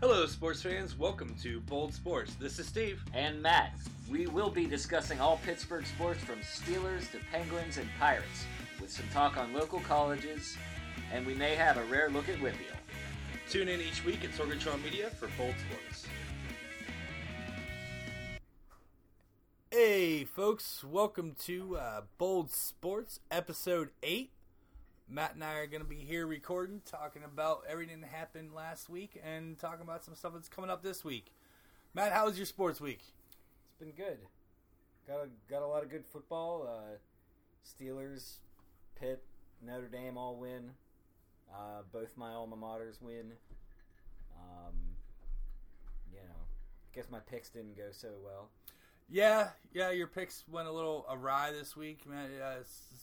Hello, sports fans. Welcome to Bold Sports. This is Steve. and Matt. We will be discussing all Pittsburgh sports from Steelers to Penguins and Pirates, with some talk on local colleges, and we may have a rare look at Whitfield. Tune in each week at Sorgatron Media for Bold Sports. Hey, folks. Welcome to uh, Bold Sports, Episode 8. Matt and I are going to be here recording, talking about everything that happened last week and talking about some stuff that's coming up this week. Matt, how was your sports week? It's been good. Got a, got a lot of good football. Uh, Steelers, Pitt, Notre Dame all win. Uh, both my alma maters win. Um, you know, I guess my picks didn't go so well. Yeah, yeah, your picks went a little awry this week, man. Uh,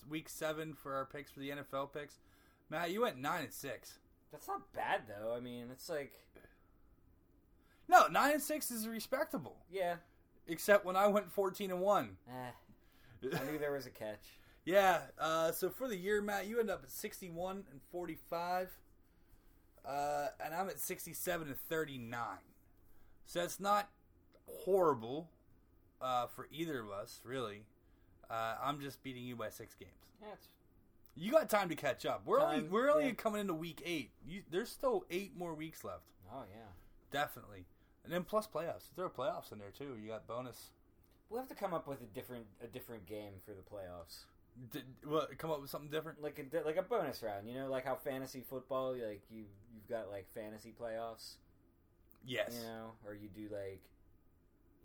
week seven for our picks for the NFL picks. Matt, you went nine and six. That's not bad though. I mean, it's like, No, nine and six is respectable. yeah, Except when I went fourteen and one. eh. I knew there was a catch. Yeah. Uh, so for the year, Matt, you end up at sixty-one and forty-five, uh, and I'm at sixty-seven and thirty-nine. So it's not horrible uh, for either of us, really. Uh, I'm just beating you by six games. It's, You got time to catch up. We're only we're only yeah. coming into week eight. You, there's still eight more weeks left. oh yeah. Definitely, and then plus playoffs. There are playoffs in there too. You got bonus. We'll have to come up with a different a different game for the playoffs. Did, well, come up with something different. like a like a bonus round. You know, like how fantasy football, like you you've got like fantasy playoffs. Yes. You know, or you do like,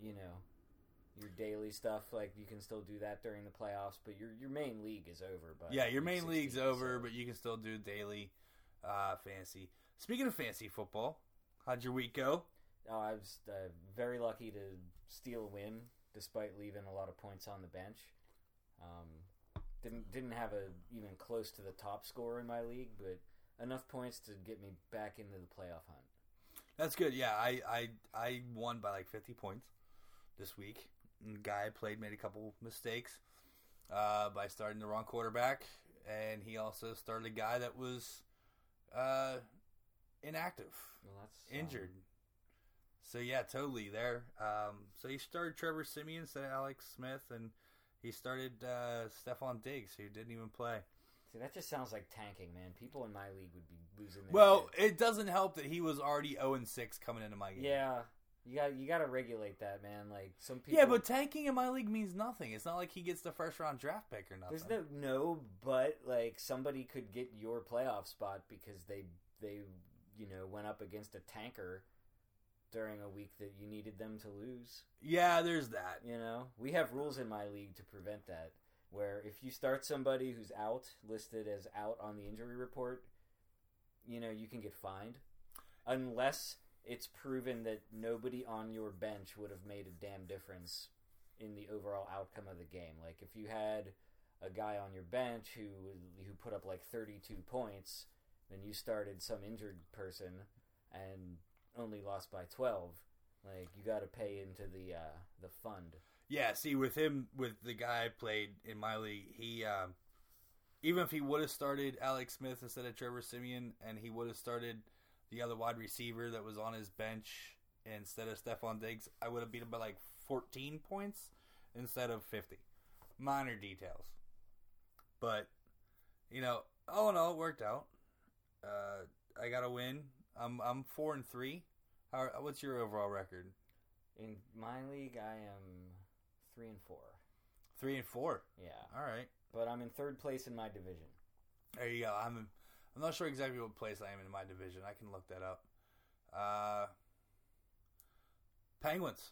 you know, your daily stuff. Like you can still do that during the playoffs, but your your main league is over. But Yeah, your main league's over, but you can still do daily uh, fantasy. Speaking of fantasy football, how'd your week go? oh, I was uh, very lucky to steal a win despite leaving a lot of points on the bench. Um, didn't didn't have a even close to the top score in my league, but enough points to get me back into the playoff hunt. That's good. Yeah, I I, I won by like 50 points this week. Guy played made a couple mistakes uh, by starting the wrong quarterback, and he also started a guy that was uh, inactive. Well, that's um, injured. So yeah, totally there. Um, so he started Trevor Siemian instead of Alex Smith, and he started uh, Stefon Diggs, who didn't even play. See, that just sounds like tanking, man. People in my league would be losing. Their Well, shit. it doesn't help that he was already zero and six coming into my game. yeah, you got you got to regulate that, man. Like some people. yeah, but tanking in my league means nothing. It's not like he gets the first round draft pick or nothing. there's no no, but like somebody could get your playoff spot because they they you know went up against a tanker during a week that you needed them to lose. yeah, there's that. You know, we have rules in my league to prevent that. Where if you start somebody who's out, listed as out on the injury report, you know, you can get fined. Unless it's proven that nobody on your bench would have made a damn difference in the overall outcome of the game. Like if you had a guy on your bench who who put up like 32 points, then you started some injured person and only lost by 12. Like you got to pay into the uh, the fund. Yeah, see, with him, with the guy I played in my league, he um, even if he would have started Alex Smith instead of Trevor Siemian, and he would have started the other wide receiver that was on his bench instead of Stefon Diggs, I would have beat him by like 14 points instead of 50. Minor details, but you know, all in all, it worked out. Uh, I got a win. I'm I'm four and three. How, what's your overall record? In my league, I am three and four. Three and four. Yeah, All right. but I'm in third place in my division. There you go. I'm I'm not sure exactly what place I am in my division. I can look that up. Uh, Penguins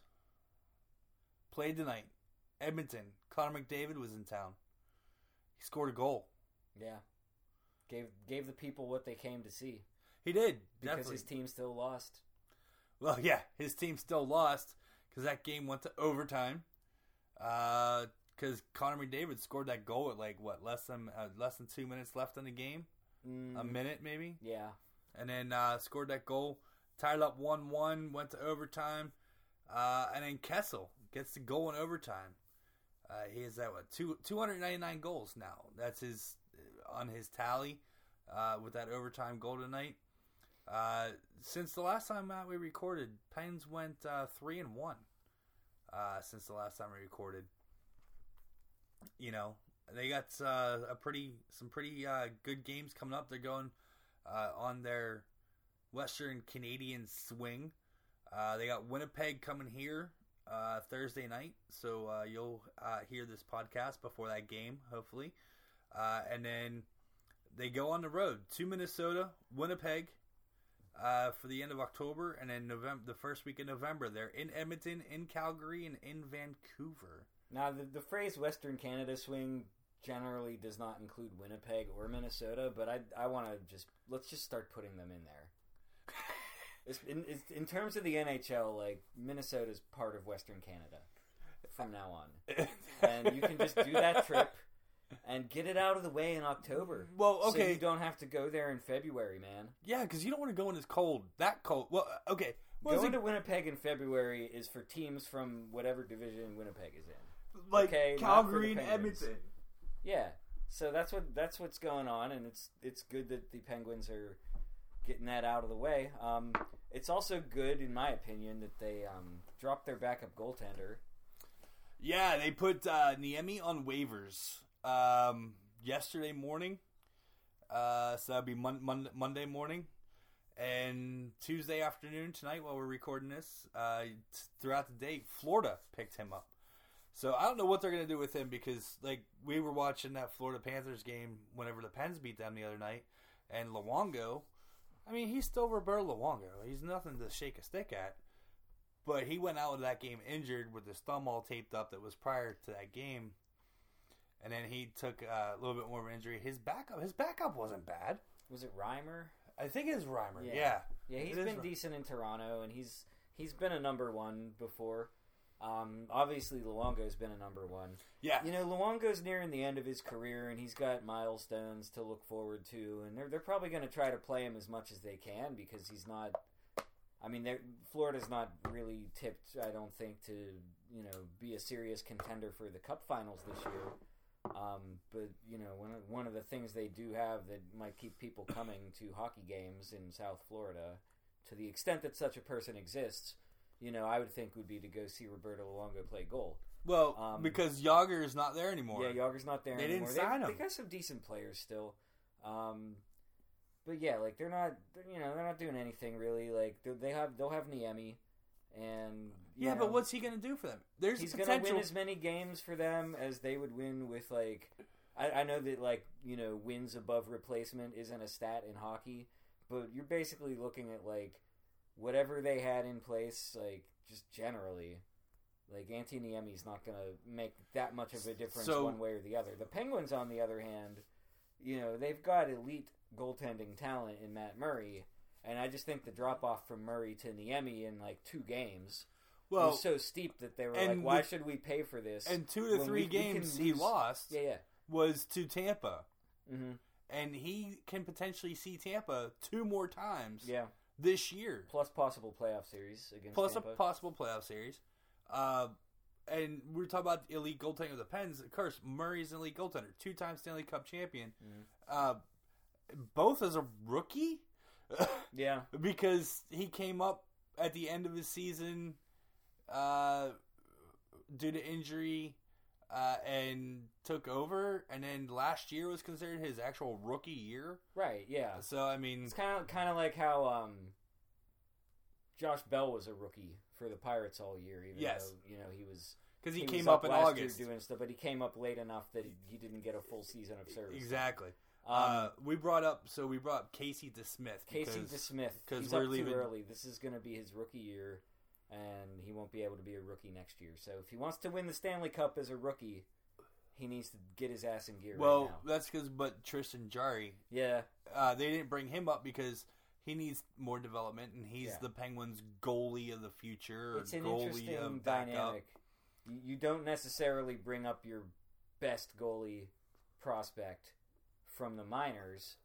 played tonight. Edmonton. Connor McDavid was in town. He scored a goal. Yeah, gave gave the people what they came to see He did because definitely. his team still lost. Well, yeah, his team still lost because that game went to overtime. Because Connor McDavid scored that goal at like what less than uh, less than two minutes left in the game, Mm, a minute maybe. yeah, and then uh, scored that goal, tied up one one, went to overtime, uh, and then Kessel gets the goal in overtime. Uh, he is at what two two hundred ninety nine goals now. That's his on his tally uh, with that overtime goal tonight. Uh, since the last time Matt we recorded, Pens went uh, three and one. Uh, since the last time we recorded, you know they got uh, a pretty some pretty uh, good games coming up. They're going uh, on their Western Canadian swing. Uh, they got Winnipeg coming here uh, Thursday night, so uh, you'll hear this podcast before that game, hopefully. And then they go on the road to Minnesota, Winnipeg, for the end of October, and then November, the first week of November, they're in Edmonton, in Calgary, and in Vancouver. Now, the, the phrase Western Canada swing generally does not include Winnipeg or Minnesota, but I, I want to just let's just start putting them in there. It's, in, it's, in terms of the NHL, like Minnesota's part of Western Canada from now on, and you can just do that trip and get it out of the way in October. Well, so okay, you don't have to go there in February, man. yeah, because you don't want to go in this cold, that cold. Well, uh, okay, is Going it to Winnipeg in February is for teams from whatever division Winnipeg is in. like okay, Calgary and Edmonton? Yeah, so that's what that's what's going on, and it's it's good that the Penguins are getting that out of the way. Um, it's also good, in my opinion, that they um, dropped their backup goaltender. Yeah, they put uh, Niemi on waivers um, yesterday morning. Uh, so that'd be mon- mon- Monday morning. And Tuesday afternoon, tonight, while we're recording this, uh, t- throughout the day, Florida picked him up. So I don't know what they're going to do with him because, like, we were watching that Florida Panthers game whenever the Pens beat them the other night. And Luongo, I mean, he's still Roberto Luongo. He's nothing to shake a stick at. But he went out of that game injured with his thumb all taped up that was prior to that game. And then he took uh, a little bit more of an injury. His backup, his backup wasn't bad. Was it Reimer? I think it's Reimer. Yeah. Yeah. Yeah, he's It been decent in Toronto, and he's he's been a number one before. Um, obviously, Luongo's been a number one. Yeah. You know, Luongo's nearing the end of his career, and he's got milestones to look forward to, and they're they're probably going to try to play him as much as they can because he's not. I mean, Florida's not really tipped. I don't think to you know be a serious contender for the Cup Finals this year. Um, but you know, one of, one of the things they do have that might keep people coming to hockey games in South Florida, to the extent that such a person exists, you know, I would think would be to go see Roberto Luongo play goal. Well, Um, because Jagr is not there anymore. Yeah, Jagr's not there They didn't anymore. sign they, him. They got some decent players still, um, but yeah, like they're not. You know, they're not doing anything really. Like they they have, they'll have Niemi, and yeah, know, but what's he going to do for them? There's he's potential. gonna win as many games for them as they would win with like. I, I know that like you know wins above replacement isn't a stat in hockey, but you're basically looking at like whatever they had in place, like just generally. Like Anthony Niemi's not going to make that much of a difference So- one way or the other. The Penguins, on the other hand, you know they've got elite goaltending talent in Matt Murray, and I just think the drop off from Murray to Niemi in like two games well, was so steep that they were like, "Why should we pay for this?" and two to three we- we games he lost yeah, yeah, was to Tampa, hmm and he can potentially see Tampa two more times yeah. This year, Plus possible playoff series against plus Tampa. a possible playoff series. Uh, and we are talking about elite goaltending of the Pens. Of course, Murray's an elite goaltender, two-time Stanley Cup champion. Mhm. Uh, both as a rookie. yeah, because he came up at the end of his season uh, due to injury uh, and took over, and then last year was considered his actual rookie year. right. Yeah, So I mean, it's kind of kind of like how um, Josh Bell was a rookie for the Pirates all year. Even Yes. though, you know he was because he, was came up in last August, year doing stuff, but he came up late enough that he, he didn't get a full season of service. exactly. Um, uh, we brought up so we brought up Casey DeSmith. Casey because- DeSmith, 'cause he's we're up leaving- too early. This is going to be his rookie year, and he won't be able to be a rookie next year. So if he wants to win the Stanley Cup as a rookie, he needs to get his ass in gear Well, right that's because but Tristan Jarry, Yeah, uh, they didn't bring him up because he needs more development, and he's Yeah. the Penguins' goalie of the future, it's an goalie interesting dynamic. You, don't necessarily bring up your best goalie prospect from the minors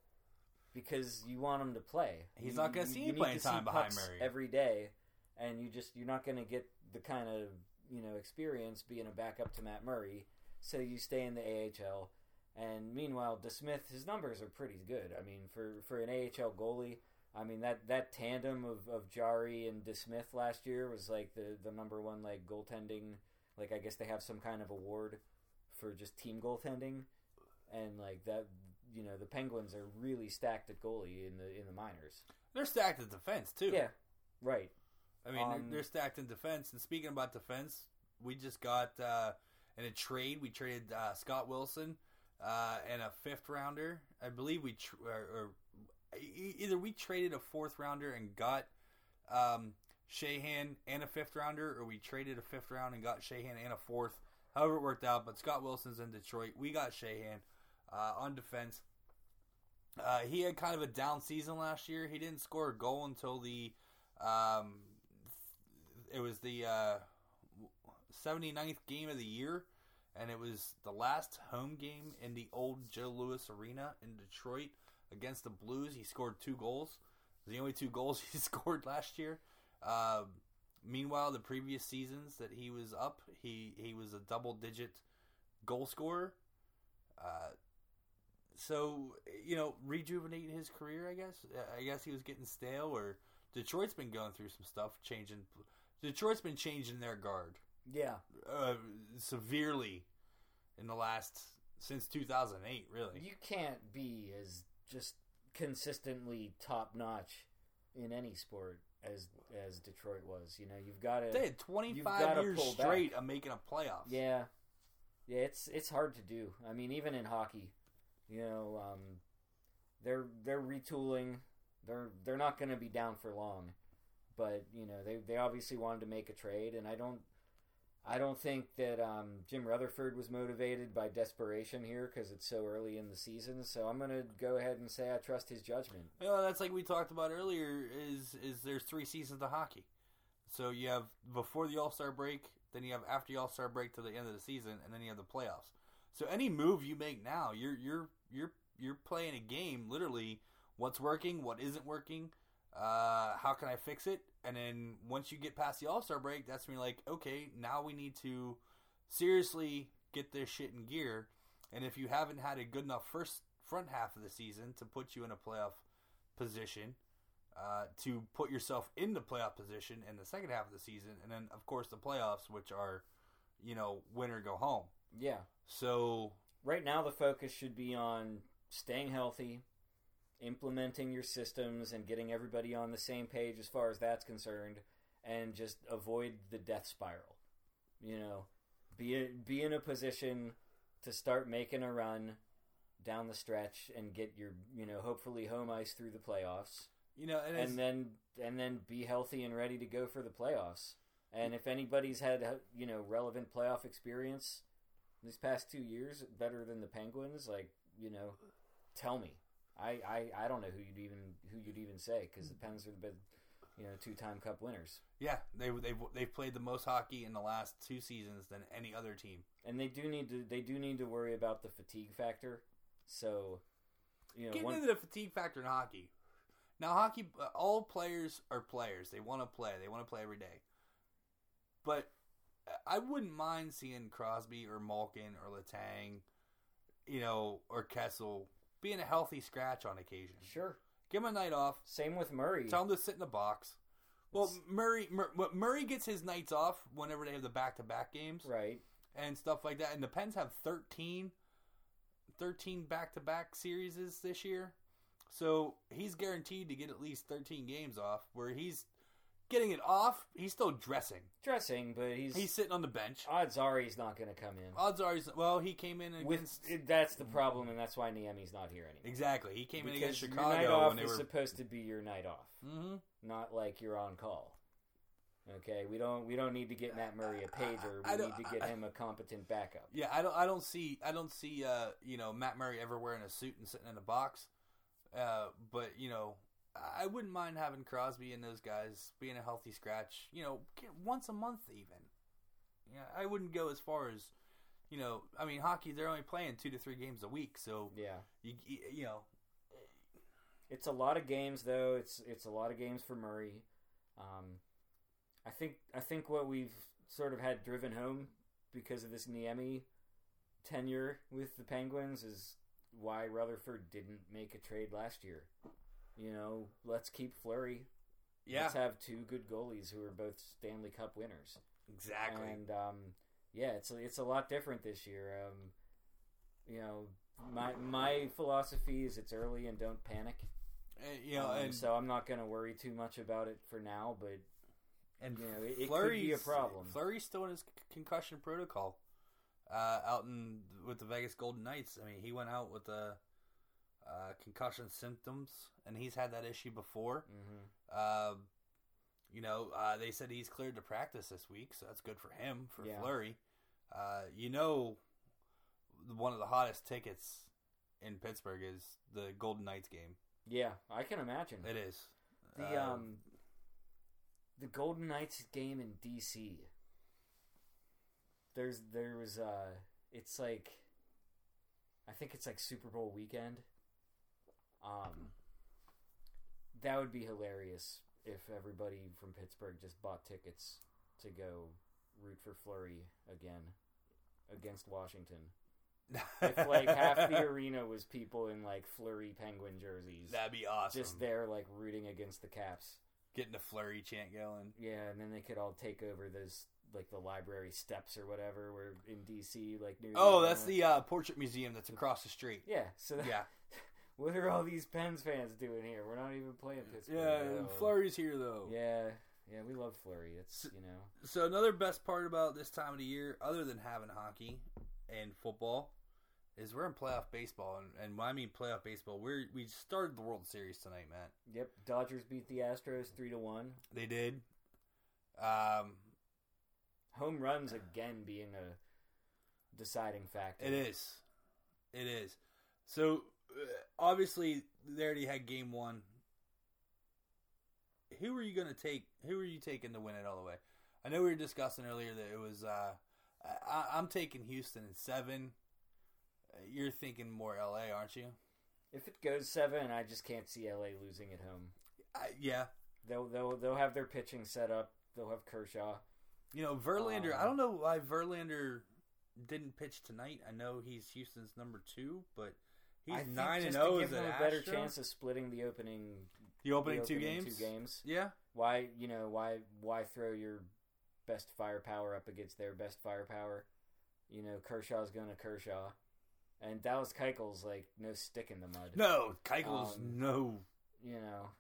because you want him to play. He's You- not gonna see you any playing time behind Murray. every day, and you just you're not going to get the kind of you know experience being a backup to Matt Murray. So you stay in the AHL. And meanwhile, DeSmith, his numbers are pretty good. I mean, for, for an AHL goalie, I mean that that tandem of, of Jarry and DeSmith last year was like the the number one like goaltending. Like I guess they have some kind of award for just team goaltending, and like that. You know the Penguins are really stacked at goalie in the in the minors. They're stacked at defense too. Yeah, right. I mean, Um, they're, they're stacked in defense. And speaking about defense, we just got uh, in a trade. We traded uh, Scott Wilson uh, and a fifth rounder. I believe we tr- or, or either we traded a fourth rounder and got um, Sheahan and a fifth rounder, or we traded a fifth round and got Sheahan and a fourth. However, it worked out. But Scott Wilson's in Detroit. We got Sheahan uh, on defense. Uh, he had kind of a down season last year. He didn't score a goal until the um, it was the uh, 79th game of the year, and it was the last home game in the old Joe Louis Arena in Detroit against the Blues. He scored two goals. The only two goals he scored last year. Uh, meanwhile, the previous seasons that he was up, he he was a double digit goal scorer. Uh, so you know, rejuvenate his career. I guess. I guess he was getting stale, or Detroit's been going through some stuff, changing. Detroit's been changing their guard Yeah, uh, severely in the last since 2008. Really, you can't be as just consistently top notch in any sport as as Detroit was. You know, you've got to they had 25 years pull back. straight of making a playoff. Yeah, yeah, it's it's hard to do. I mean, even in hockey, you know, um, they're they're retooling. They're they're not going to be down for long, but you know they they obviously wanted to make a trade, and I don't. I don't think that um, Jim Rutherford was motivated by desperation here because it's so early in the season. So I'm going to go ahead and say I trust his judgment. Know, that's like we talked about earlier. Is is there's three seasons of hockey, so you have before the All Star break, then you have after the All Star break to the end of the season, and then you have the playoffs. So any move you make now, you're you're you're you're playing a game literally. What's working? What isn't working? Uh, how can I fix it? And then once you get past the All Star break, that's when you're like, okay, now we need to seriously get this shit in gear. And if you haven't had a good enough first front half of the season to put you in a playoff position, uh, to put yourself in the playoff position in the second half of the season, and then of course the playoffs, which are, you know, win or go home. Yeah, So right now the focus should be on staying healthy, implementing your systems, and getting everybody on the same page as far as that's concerned, and just avoid the death spiral. You know, be be in a position to start making a run down the stretch and get your you know hopefully home ice through the playoffs you know, and, and then and then be healthy and ready to go for the playoffs. And if anybody's had you know relevant playoff experience these past two years, better than the Penguins, like you know, tell me. I, I, I don't know who you'd even who you'd even say because the Pens are the big, you know two time Cup winners, yeah, they they they've played the most hockey in the last two seasons than any other team. and they do need to they do need to worry about the fatigue factor. So, you know, Getting one, into the fatigue factor in hockey. Now, hockey, uh, all players are players. They want to play. They want to play every day. But uh, I wouldn't mind seeing Crosby or Malkin or Letang, you know, or Kessel being a healthy scratch on occasion. sure. Give him a night off. Same with Murray. Tell him to sit in the box. Well, It's- Murray Mur- Murray gets his nights off whenever they have the back-to-back games right. and stuff like that. And the Pens have 13, 13 back-to-back series this year. So he's guaranteed to get at least 13 games off where he's getting it off. He's still dressing. Dressing, but he's, He's sitting on the bench. odds are he's not going to come in. Odds are, he's, well, he came in With against. that's the problem, and that's why Niemi's not here anymore. exactly. He came in because against your night Chicago off when they is were. supposed to be your night off, hmm not like you're on call. Okay, we don't we don't need to get Matt Murray a pager. I We don't- need to get him a competent backup. Yeah, I don't. I don't see. I don't see. Uh, you know, Matt Murray ever wearing a suit and sitting in a box. Uh, but you know, I wouldn't mind having Crosby and those guys being a healthy scratch. You know, once a month even. Yeah, I wouldn't go as far as. You know, I mean, hockey. They're only playing two to three games a week, so Yeah, you you know, it's a lot of games though. It's it's a lot of games for Murray. Um, I think I think what we've sort of had driven home because of this Niemi tenure with the Penguins is why Rutherford didn't make a trade last year. You know, let's keep Fleury. Yeah, Let's have two good goalies who are both Stanley Cup winners. exactly. And um, yeah, it's it's a lot different this year. Um, you know, my my philosophy is it's early and don't panic. And, you know, Um, and so I'm not going to worry too much about it for now. But and you know, it- it could be a problem. Fleury's still in his concussion protocol. Uh, out in with the Vegas Golden Knights. I mean, he went out with the uh, concussion symptoms, and he's had that issue before. mhm. Uh, you know, uh, they said he's cleared to practice this week, so that's good for him for Yeah. Fleury. Uh, you know, one of the hottest tickets in Pittsburgh is the Golden Knights game. yeah, I can imagine It is the Uh, um the Golden Knights game in DC. There's there was uh it's like I think it's like Super Bowl weekend. Um that would be hilarious if everybody from Pittsburgh just bought tickets to go root for Fleury again against Washington. If like half the arena was people in like Fleury Penguin jerseys, That'd be awesome. just there like rooting against the Caps. getting a Fleury chant going. Yeah, and then they could all take over those like the library steps or whatever, where in DC, like near. Oh, that's the uh, Portrait Museum that's across the street. Yeah. So that, Yeah, what are all these Pens fans doing here? We're not even playing Pittsburgh. yeah. Oh. Fleury's here though. Yeah, yeah, we love Fleury. It's you know. So another best part about this time of the year, other than having hockey and football, is we're in playoff baseball, and, and when I mean playoff baseball, we're we started the World Series tonight, Matt. Yep, Dodgers beat the Astros three to one. They did. Um, Home runs again being a deciding factor. it is, it is. So obviously they already had Game One. Who are you going to take? Who are you taking to win it all the way? I know we were discussing earlier that it was. Uh, I, I'm taking Houston in seven. Uh, You're thinking more LA, aren't you? If it goes seven, I just can't see LA losing at home. I, yeah, They'll they'll they'll have their pitching set up. They'll have Kershaw. you know Verlander. I Um, don't know why Verlander didn't pitch tonight. I know he's Houston's number two, but he's nine and just zero give them a better chance of splitting the opening The opening the two opening games. Two games. Yeah, Why you know why why throw your best firepower up against their best firepower? You know Kershaw's going to Kershaw, and Dallas Keuchel's like no stick in the mud. no, Keuchel's Um, no You know,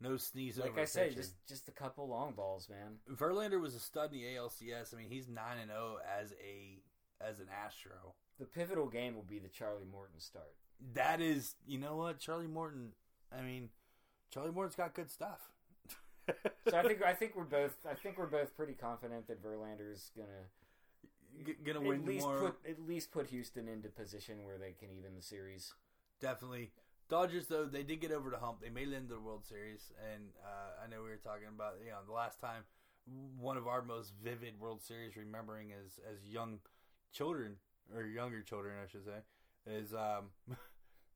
no sneeze over. like I said, just just a couple long balls, man. Verlander was a stud in the ALCS. I mean, he's nine and zero as a as an Astro. The pivotal game will be the Charlie Morton start. That is, you know what, Charlie Morton. I mean, Charlie Morton's got good stuff. So I think I think we're both I think we're both pretty confident that Verlander's gonna G- gonna at win least more. put at least put Houston into position where they can even the series. Definitely. Dodgers though they did get over the hump. They made it into the World Series, and uh, I know we were talking about you know the last time one of our most vivid World Series remembering as as young children or younger children I should say is um,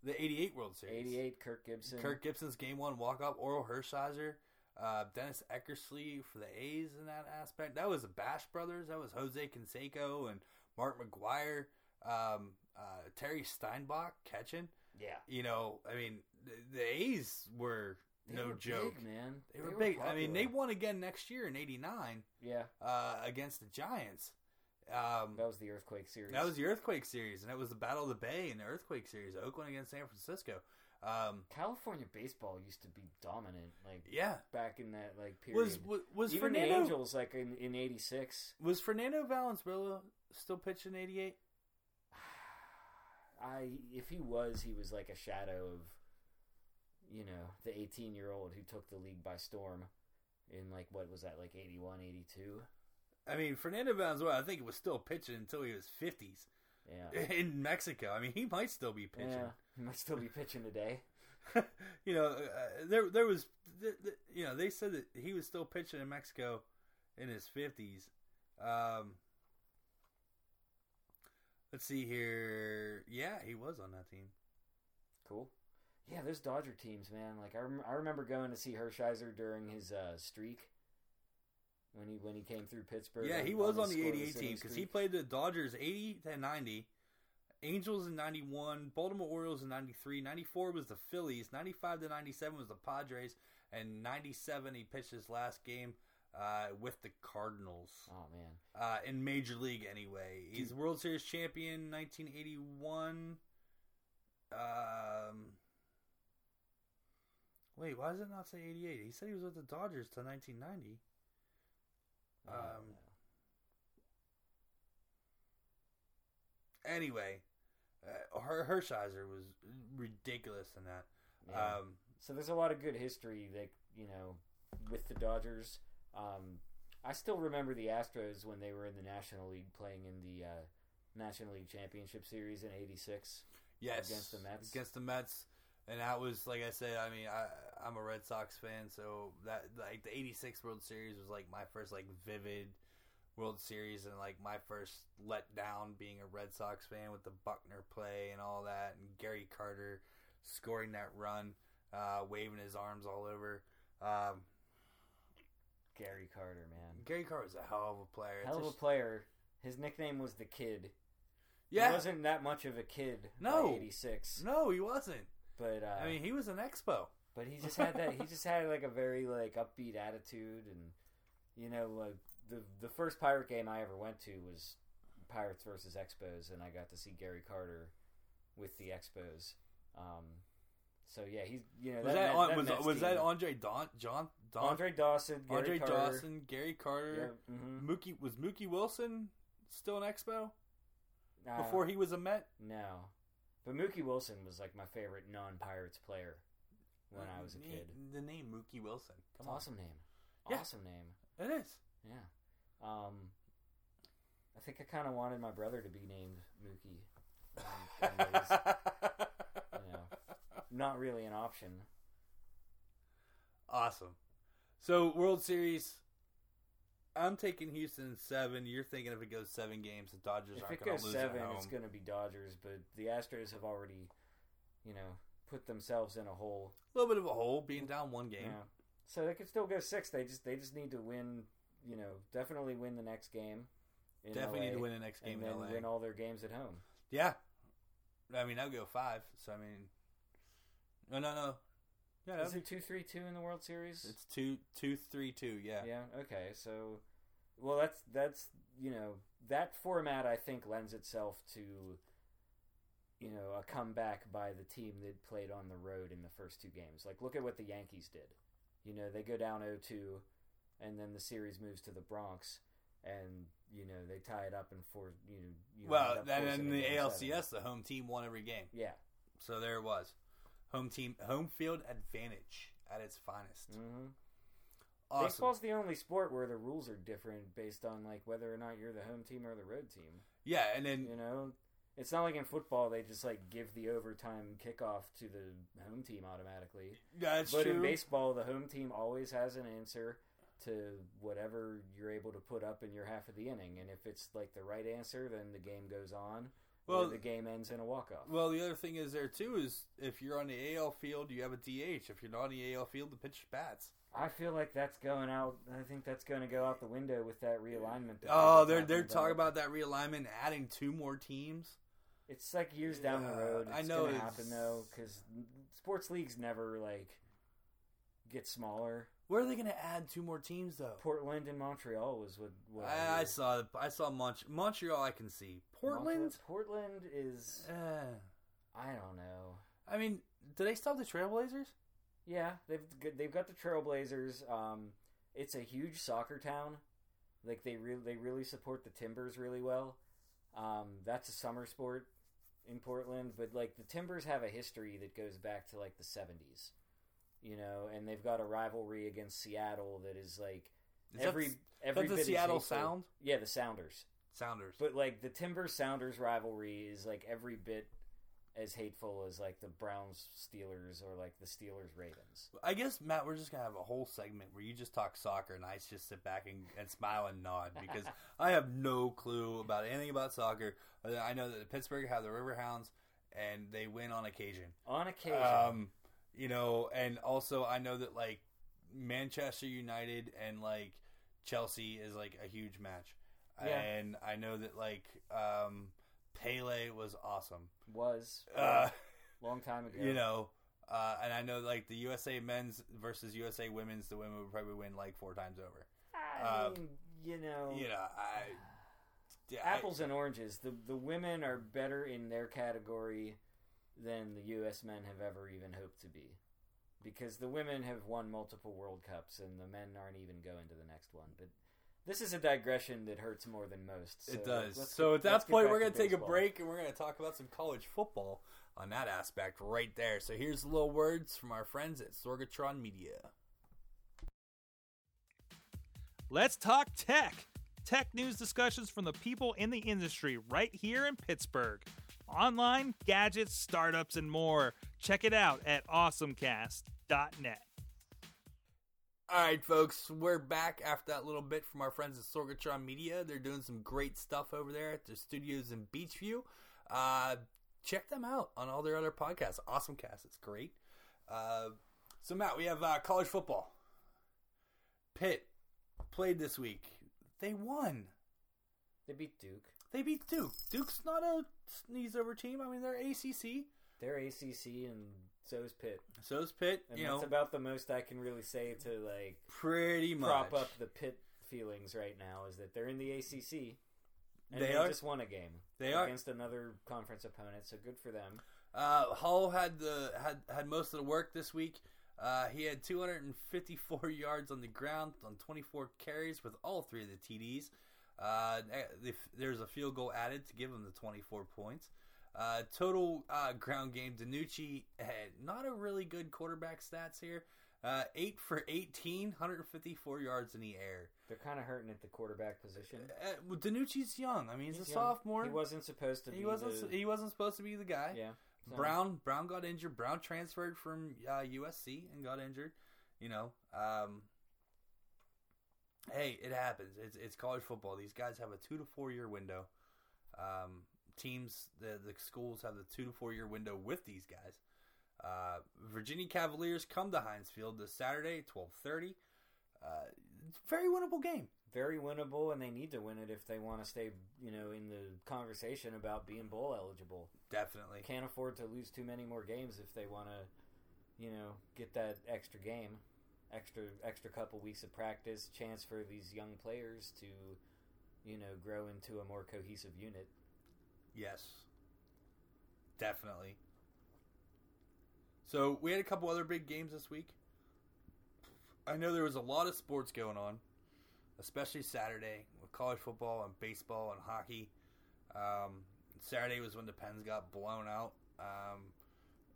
the '88 World Series. Eighty eight, Kirk Gibson. Kirk Gibson's game one walk up, Orel Hershiser, uh, Dennis Eckersley for the A's in that aspect. That was the Bash brothers. That was Jose Canseco and Mark McGwire, um, uh, Terry Steinbach catching. Yeah, You know, I mean, the, the A's were They no were joke. big, man. They were big. I mean, they won again next year in '89 Yeah, uh, against the Giants. Um, that was the earthquake series. that was the Earthquake series, and it was the Battle of the Bay in the Earthquake series. Oakland against San Francisco. Um, California baseball used to be dominant, like yeah, back in that like period. was was, was even Fernando the Angels, like in in '86. was Fernando Valenzuela still pitching '88? I if he was, he was like a shadow of, you know, the 18 year old who took the league by storm in like what was that like 81, 82. I mean, Fernando Valenzuela, I think it was still pitching until he was 50s Yeah, in Mexico. I mean, he might still be pitching. yeah, he might still be pitching today. you know, uh, there there was, th- th- you know, they said that he was still pitching in Mexico in his 50s. Um, let's see here. Yeah, he was on that team. Cool. Yeah, those Dodger teams, man. Like I, rem- I remember going to see Hershiser during his uh, streak when he when he came through Pittsburgh. Yeah, he was on the 88 team because he played the Dodgers 80 to 90, Angels in 91, Baltimore Orioles in 93, 94 was the Phillies, 95 to 97 was the Padres, and 97 he pitched his last game uh, with the Cardinals. Oh man. Uh, in Major League anyway. He's World Series champion 1981. Um, wait, why does it not say 88? He said he was with the Dodgers till 1990. Um, Anyway, uh, Her- Hershiser was ridiculous in that. yeah. Um, So there's a lot of good history that you know with the Dodgers. Um, I still remember the Astros when they were in the National League playing in the uh, National League Championship Series in '86. yes, Against the Mets? Against the Mets, and that was like I said. I mean, I I'm a Red Sox fan, so that like the '86 World Series was like my first like vivid World Series, and like my first letdown being a Red Sox fan with the Buckner play and all that, and Gary Carter scoring that run, uh, waving his arms all over. Um, Gary Carter, man, Gary Carter was a hell of a player. Hell of a player. His nickname was the Kid. yeah, he wasn't that much of a kid. No. '86, no, he wasn't. But uh, I mean, he was an expo. But he just had that. He just had like a very like upbeat attitude, and you know, like the the first pirate game I ever went to was Pirates versus Expos, and I got to see Gary Carter with the Expos. Um, so yeah, he's you know Was that, Met- on, was, was that Andre Don John Don Andre Dawson, Gary Andre Carter, Dawson, Gary Carter, Yeah, mhm. Mookie was Mookie Wilson still an Expo Uh, before he was a Met? no, but Mookie Wilson was like my favorite non-Pirates player when I was a kid. The name Mookie Wilson. Come Awesome name, Yeah. awesome name. it is. Yeah. Um, I think I kind of wanted my brother to be named Mookie. Um, you know, not really an option. awesome. So World Series. I'm taking Houston seven. You're thinking if it goes seven games, the Dodgers If aren't going to goes lose seven, at home. it's going to be Dodgers, but the Astros have already, you know, put themselves in a hole. a little bit of a hole, being down one game. Yeah. So they could still go six. They just they just need to win. You know, definitely win the next game. in Definitely LA, need to win the next game and in then LA. win all their games at home. Yeah. I mean, I'll go five. So I mean, no, no, no. Yeah, Is that'd it two three two in the World Series? be- it's two, two, three, two. Yeah. Yeah. Okay. So, well, that's that's you know that format I think lends itself to you know a comeback by the team that played on the road in the first two games. Like look at what the Yankees did. You know they go down 0-2, and then the series moves to the Bronx, and you know they tie it up in four. You know. You Well, end up then in the game seven. ALCS, the home team won every game. Yeah. So there it was. Home team, home field advantage at its finest. hmm Awesome. Baseball's the only sport where the rules are different based on like whether or not you're the home team or the road team. Yeah, and then You know, it's not like in football they just like give the overtime kickoff to the home team automatically. that's but true. in baseball, the home team always has an answer to whatever you're able to put up in your half of the inning, and if it's like the right answer, then the game goes on. Well- the game ends in a walk off. well, the other thing is there too is if you're on the AL field, you have a DH. If you're not on the AL field, the pitcher bats. I feel like that's going out. I think that's going to go out the window with that realignment. that Oh, they're they're talking about that realignment, adding two more teams. It's like years down the road. It's I know gonna it's- happen though, because sports leagues never like get smaller. Where are they going to add two more teams though? Portland and Montreal was what. what I, I saw I saw Mont- Montreal. I can see Portland. Montreal- Portland is. Eh. I don't know. I mean, do they stop the Trailblazers? Yeah, they've they've got the Trailblazers. Um, it's a huge soccer town. Like they really they really support the Timbers really well. Um, that's a summer sport in Portland, but like the Timbers have a history that goes back to like the seventies. You know, and they've got a rivalry against Seattle that is like Is that every s- every the bit as Seattle Sound? Yeah, the Sounders. Sounders. But like the Timber Sounders rivalry is like every bit as hateful as like the Browns Steelers or like the Steelers Ravens. I guess Matt, we're just gonna have a whole segment where you just talk soccer and I just sit back and, and smile and nod because I have no clue about anything about soccer. I know that the Pittsburgh have the Riverhounds and they win on occasion. On occasion, Um, you know, and also I know that like Manchester United and like Chelsea is like a huge match. Yeah. And I know that like um Pele was awesome. Was Uh, long time ago. you know, uh, and I know like the USA men's versus USA women's, the women would probably win like four times over. I uh, mean, you know, You know, I. yeah, I- apples and oranges. The the women are better in their category than the U.S. men have ever even hoped to be, because the women have won multiple World Cups and the men aren't even going to the next one. But this is a digression that hurts more than most. It so does. let's So get- at that point, we're going to take a break and we're going to talk about some college football on that aspect right there. So here's a little words from our friends at Sorgatron Media. Let's talk tech. Tech news discussions from the people in the industry right here in Pittsburgh. Online, gadgets, startups, and more. Check it out at awesomecast.net. All right, folks, we're back after that little bit from our friends at Sorgatron Media. They're doing some great stuff over there at their studios in Beachview. Uh, check them out on all their other podcasts. Awesome cast, it's great. Uh, so, Matt, we have uh, college football. Pitt played this week. They won. They beat Duke. They beat Duke. Duke's not a sneeze over team. I mean, they're ACC. They're ACC and so is Pitt. So is Pitt. And you that's know, about the most I can really say to like pretty much. prop up the Pitt feelings right now is that they're in the ACC. And They they, are. just won a game. They are. against another conference opponent, so good for them. Uh, Hall had the had had most of the work this week. Uh, he had 254 yards on the ground on 24 carries with all three of the TDs. Uh, if there's a field goal added to give them the 24 points. Uh, total uh, ground game, DiNucci had not a really good quarterback stats here. Uh, 8 for 18, 154 yards in the air. They're kind of hurting at the quarterback position. Uh, well, DiNucci's young. I mean, he's, He's a young. sophomore. He wasn't supposed to He be. wasn't. the- He wasn't supposed to be the guy. yeah. so- Browne Browne got injured. Browne transferred from uh, USC and got injured. You know, um, hey, it happens. It's it's college football. These guys have a two to four year window. Um, teams, the the schools have the two to four year window with these guys. Uh, Virginia Cavaliers come to Heinz Field this Saturday, twelve thirty. Uh, very winnable game. very winnable, and they need to win it if they want to stay, you know, in the conversation about being bowl eligible. Definitely. Can't afford to lose too many more games if they want to, you know, get that extra game, extra extra couple weeks of practice, chance for these young players to, you know, grow into a more cohesive unit. Yes. Definitely. So we had a couple other big games this week. I know there was a lot of sports going on, especially Saturday with college football and baseball and hockey. Um, Saturday was when the Pens got blown out, um,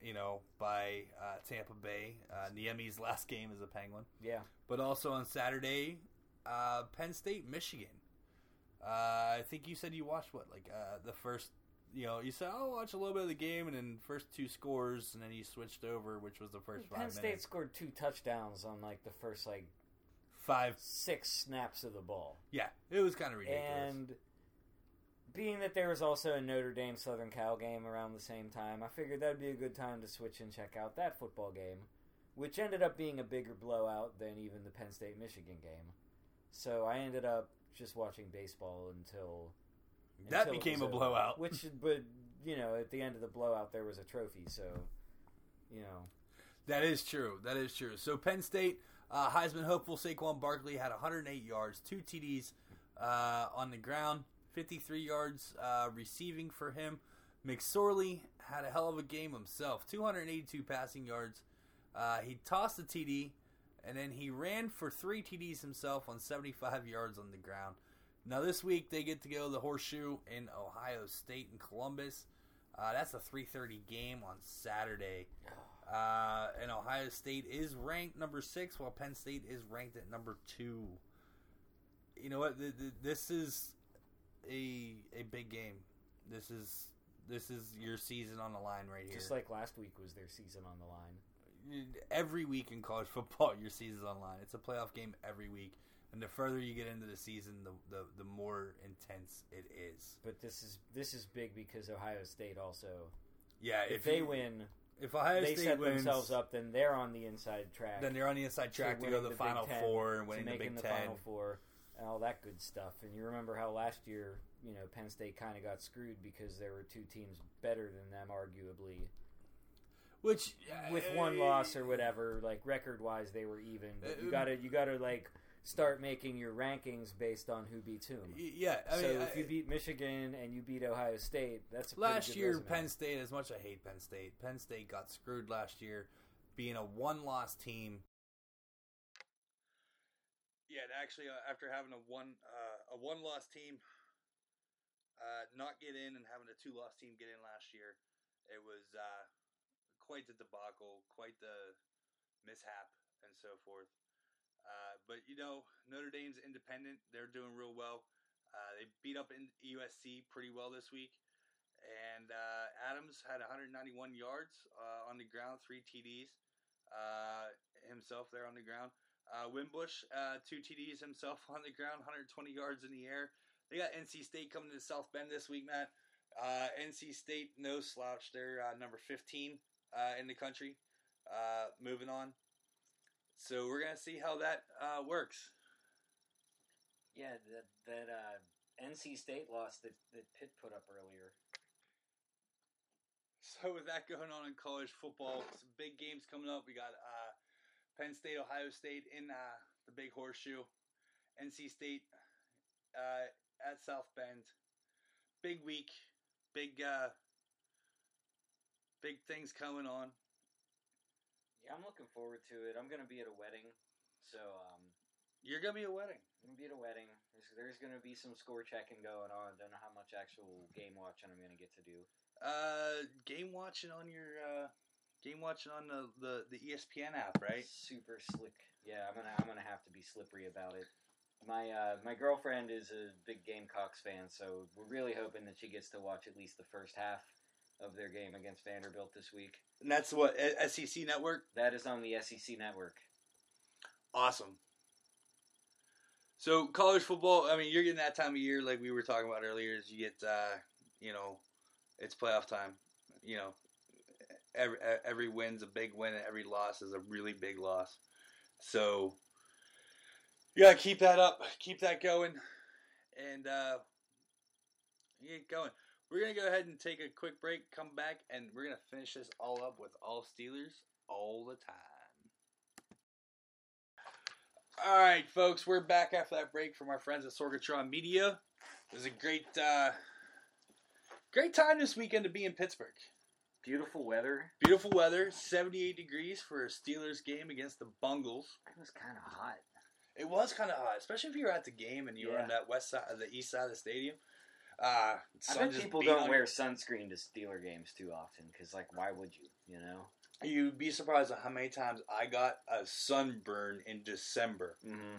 you know, by uh, Tampa Bay. Uh, Niemi's last game as a Penguin. Yeah, But also on Saturday, uh, Penn State, Michigan. Uh, I think you said you watched what, like uh, the first, you know, you said, "Oh, watch a little bit of the game," and then first two scores, and then you switched over, which was the first Penn State minutes. scored two touchdowns on like the first like Five, six snaps of the ball. yeah, it was kind of ridiculous. And being that there was also a Notre Dame Southern Cal game around the same time, I figured that'd be a good time to switch and check out that football game, which ended up being a bigger blowout than even the Penn State Michigan game. So I ended up just watching baseball until that until became a over. blowout. Which, but you know, at the end of the blowout, there was a trophy. So, you know, That is true. That is true. So Penn State uh, Heisman hopeful Saquon Barkley had 108 yards, two TDs uh, on the ground, 53 yards uh, receiving for him. McSorley had a hell of a game himself, 282 passing yards. Uh, he tossed a TD, and then he ran for three TDs himself on 75 yards on the ground. Now this week they get to go to the Horseshoe in Ohio State and Columbus. Uh, that's a 3:30 game on Saturday. Uh, and Ohio State is ranked number six, while Penn State is ranked at number two. You know what? Th- th- This is a a big game. This is this is your season on the line right here. just like last week was their season on the line. every week in college football, your season's on the line. It's a playoff game every week, and the further you get into the season, the the, the more intense it is. But this is this is big because Ohio State also, Yeah, if, they you- win, if Ohio they State set wins, themselves up. Then they're on the inside track. then they're on the inside track to, go to the, Big Final Ten, Four and to winning the Big the Ten. Final Four, and all that good stuff. And you remember how last year, you know, Penn State kind of got screwed because there were two teams better than them, arguably, Which with uh, one loss or whatever. Like record wise, they were even. But uh, you uh, gotta you gotta like start making your rankings based on who beats whom. Yeah, I so if you beat Michigan and you beat Ohio State, that's a last good year resume. Penn State. As much as I hate Penn State, Penn State got screwed last year, being a one-loss team. Yeah, and actually, uh, after having a one uh, a one-loss team uh, not get in and having a two-loss team get in last year, it was uh, quite the debacle, quite the mishap, and so forth. Uh, but you know, Notre Dame's independent; they're doing real well. Uh, they beat up in USC pretty well this week, and Adams had 191 yards on the ground, three TDs himself there on the ground. Uh, Wimbush, uh, two TDs himself on the ground, 120 yards in the air. They got NC State coming to South Bend this week, Matt. Uh, NC State, no slouch. They're uh, number 15 uh, in the country. Uh, moving on. So we're gonna see how that uh, works. Yeah, that that uh, NC State loss that, that Pitt put up earlier. So with that going on in college football, some big games coming up. We got uh, Penn State, Ohio State in uh, the Big Horseshoe, NC State uh, at South Bend. Big week, big uh, big things coming on. Yeah, I'm looking forward to it. I'm gonna be at a wedding, so um, You're gonna be a wedding. I'm gonna be at a wedding. There's, there's gonna be some score checking going on. Don't know how much actual game watching I'm gonna get to do. Uh, game watching on your uh, game watching on the, the the ESPN app, right? Super slick. Yeah, I'm gonna I'm gonna have to be slippery about it. My uh, my girlfriend is a big Gamecocks fan, so we're really hoping that she gets to watch at least the first half of their game against Vanderbilt this week. And that's what SEC Network. That is on the SEC network. Awesome. So college football, I mean, you're getting that time of year, like we were talking about earlier. Is you get, uh, you know, it's playoff time. You know, every every win's a big win, and every loss is a really big loss. So you gotta keep that up, keep that going, and uh, get going. We're gonna go ahead and take a quick break, come back, and we're gonna finish this all up with all Steelers all the time. All right, folks, we're back after that break from our friends at Sorgatron Media. It was a great, uh, great time this weekend to be in Pittsburgh. Beautiful weather. Beautiful weather, 78 degrees for a Steelers game against the Bungles. It was kind of hot. It was kind of hot, especially if you were at the game and you were on Yeah. that west side, the east side of the stadium. Uh, I bet people don't on wear sunscreen to Steeler games too often because, like, why would you? You know. You'd be surprised at how many times I got a sunburn in December. Mm-hmm.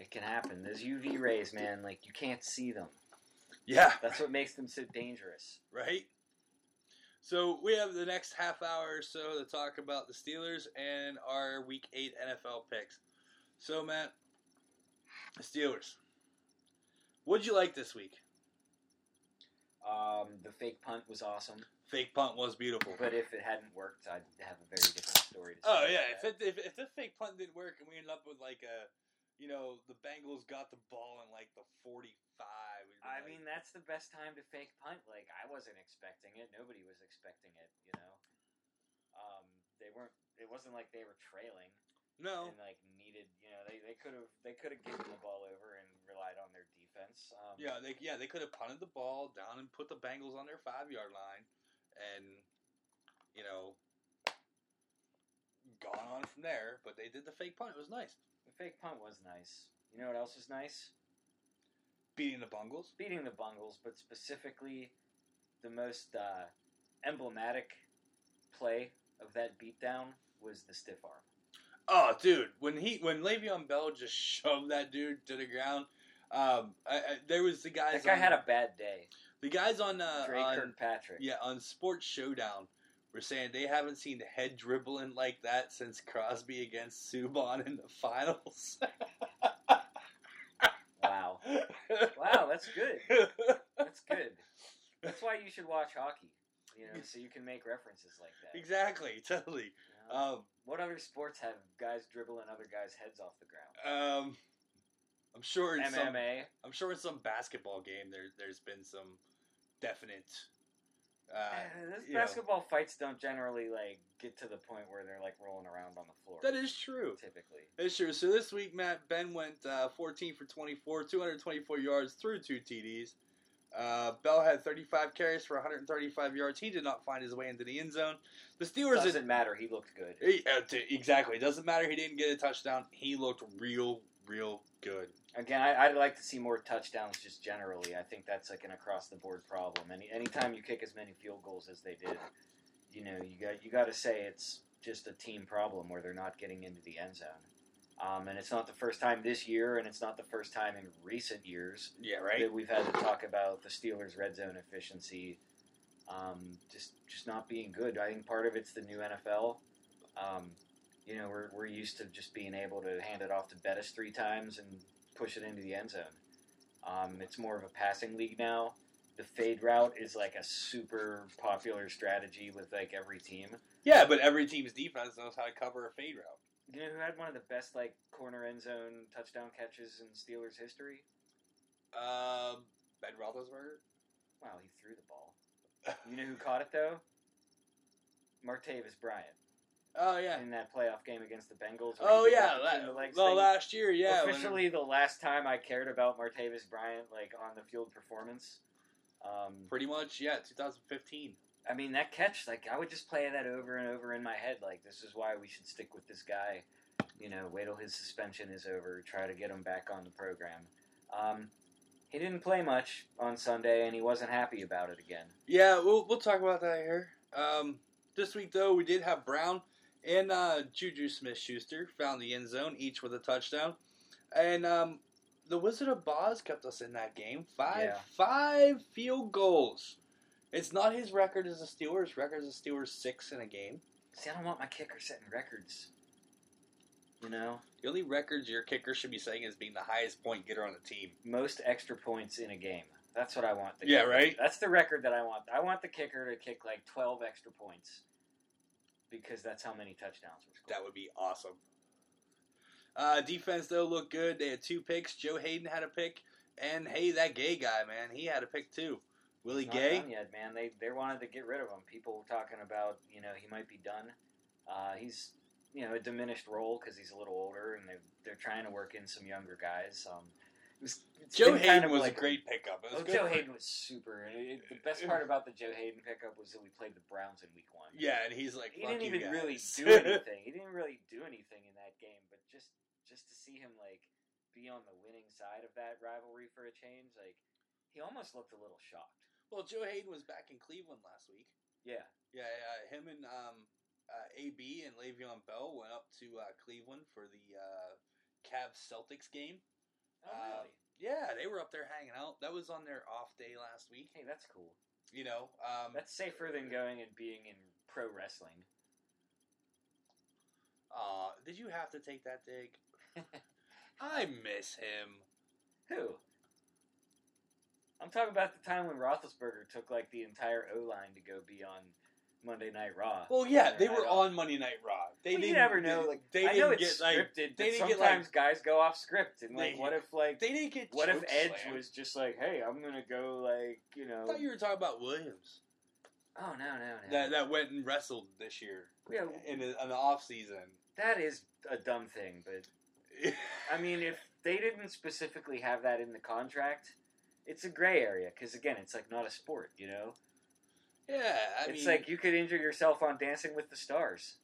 It can happen. Those UV rays, man, like you can't see them. Yeah, That's what makes them so dangerous. right? So we have the next half hour or so to talk about the Steelers and our Week Eight NFL picks. So Matt, the Steelers. What'd you like this week? Um, the fake punt was awesome, Fake punt was beautiful. but if it hadn't worked, I'd have a very different story to. Oh yeah, if, it, if if the fake punt didn't work and we end up with like a, you know, the Bengals got the ball in like the forty-five. we'd I like, mean, that's the best time to fake punt. Like, I wasn't expecting it. Nobody was expecting it. You know, um, they weren't. It wasn't like they were trailing no, and like needed. You know, they they could have they could have given the ball over and relied on their defense. Um, yeah, they yeah they could have punted the ball down and put the Bengals on their five-yard line, and you know, gone on from there. But they did the fake punt. It was nice. Fake punt was nice. You know what else was nice? Beating the Bungles. beating the Bungles, but specifically the most uh, emblematic play of that beatdown was the stiff arm. Oh, dude, when he when Le'Veon Bell just shoved that dude to the ground, um, I, I, there was the guys. That guy on, had a bad day. the guys on uh, Dre on Kirkpatrick. yeah on Sports Showdown were saying they haven't seen the head dribbling like that since Crosby against Subban in the finals. Wow. Wow, that's good. That's good. That's why you should watch hockey. You know, so you can make references like that. exactly, totally. You know? Um, what other sports have guys dribbling other guys' heads off the ground? um, I'm sure in some MMA. I'm sure in some basketball game there there's been some definite. Uh, those you know, basketball fights don't generally like get to the point where they're like rolling around on the floor. that is true. typically. It's true. So this week, Matt Ben went uh, 14 for 24, 224 yards through two TDs. Uh, Bell had 35 carries for 135 yards. He did not find his way into the end zone. The Steelers Doesn't matter. He looked good. He- uh, exactly. It doesn't matter. He didn't get a touchdown. He looked real, real good. Again, I, I'd like to see more touchdowns just generally. I think that's like an across the board problem. Any anytime you kick as many field goals as they did, you know, you got you got to say it's just a team problem where they're not getting into the end zone. Um, and it's not the first time this year, and it's not the first time in recent years Yeah, right. that we've had to talk about the Steelers' red zone efficiency um, just just not being good. I think part of it's the new NFL. Um, you know, we're, we're used to just being able to hand it off to Bettis three times and push it into the end zone. Um, it's more of a passing league now. The fade route is like a super popular strategy with like every team. Yeah, but every team's defense knows how to cover a fade route. You know who had one of the best like corner end zone touchdown catches in Steelers history? Um, Ben Roethlisberger. Wow, he threw the ball. You know who caught it though? Martavis Bryant Oh yeah. in that playoff game against the Bengals. Oh yeah. that La- the well, thing. last year, yeah. when- Officially, the last time I cared about Martavis Bryant, like on the field performance. Um, pretty much, yeah. 2015. I mean, that catch, like I would just play that over and over in my head. Like this is why we should stick with this guy. You know, wait till his suspension is over. Try to get him back on the program. Um, he didn't play much on Sunday, and he wasn't happy about it again. Yeah, we'll we'll talk about that here. Um, this week though, we did have Brown and uh, Juju Smith-Schuster found the end zone, each with a touchdown, and um, the Wizard of Boz kept us in that game. Five Yeah. five field goals. It's not his record as a Steelers. Record as a Steelers six in a game. See, I don't want my kicker setting records. You know, The only records your kicker should be setting is being the highest point getter on the team. most extra points in a game. That's what I want. Yeah, kicker- right? That's the record that I want. I want the kicker to kick like twelve extra points because that's how many touchdowns were scored. That would be awesome. Uh, defense though looked good. They had two picks. Joe Haden had a pick, and hey, that gay guy man, he had a pick too. Willie Gay. done yet, man. They they wanted to get rid of him. People were talking about you know he might be done. Uh, he's you know a diminished role because he's a little older, and they they're trying to work in some younger guys. Um, it was, Joe Haden kind of was like a great pickup. It was Oh, good Joe for- Haden was super. And it, the best part about the Joe Haden pickup was that we played the Browns in Week One. Yeah, and he's like, he Fuck didn't you even really do anything. he didn't really do anything in that game, but just just to see him like be on the winning side of that rivalry for a change, like he almost looked a little shocked. well, Joe Haden was back in Cleveland last week. Yeah, Yeah, yeah him and um, uh, AB and Le'Veon Bell went up to uh, Cleveland for the uh, Cavs Celtics game. Oh Uh, really? Yeah, they were up there hanging out. That was on their off day last week. Hey, that's cool. You know, um, That's safer than going and being in pro wrestling. Aw, did you have to take that dig? I miss him. Who? I'm talking about the time when Roethlisberger took like the entire O line to go be on Monday Night Raw. Well, yeah, Monday they Night were Raw. on Monday Night Raw. They Well, you didn't. never know. Like they I didn't know it's get like scripted, they didn't get, sometimes like- guys go off script, and like, They- what if like they didn't get. what if choke Edge slammed. was just like, hey, I'm gonna go like you know, I thought you were talking about Williams oh no no no, that that went and wrestled this year yeah, in the, in the off season. that is a dumb thing, but I mean, if they didn't specifically have that in the contract, it's a gray area because again, it's like not a sport, you know. Yeah, I it's mean, like you could injure yourself on Dancing with the Stars,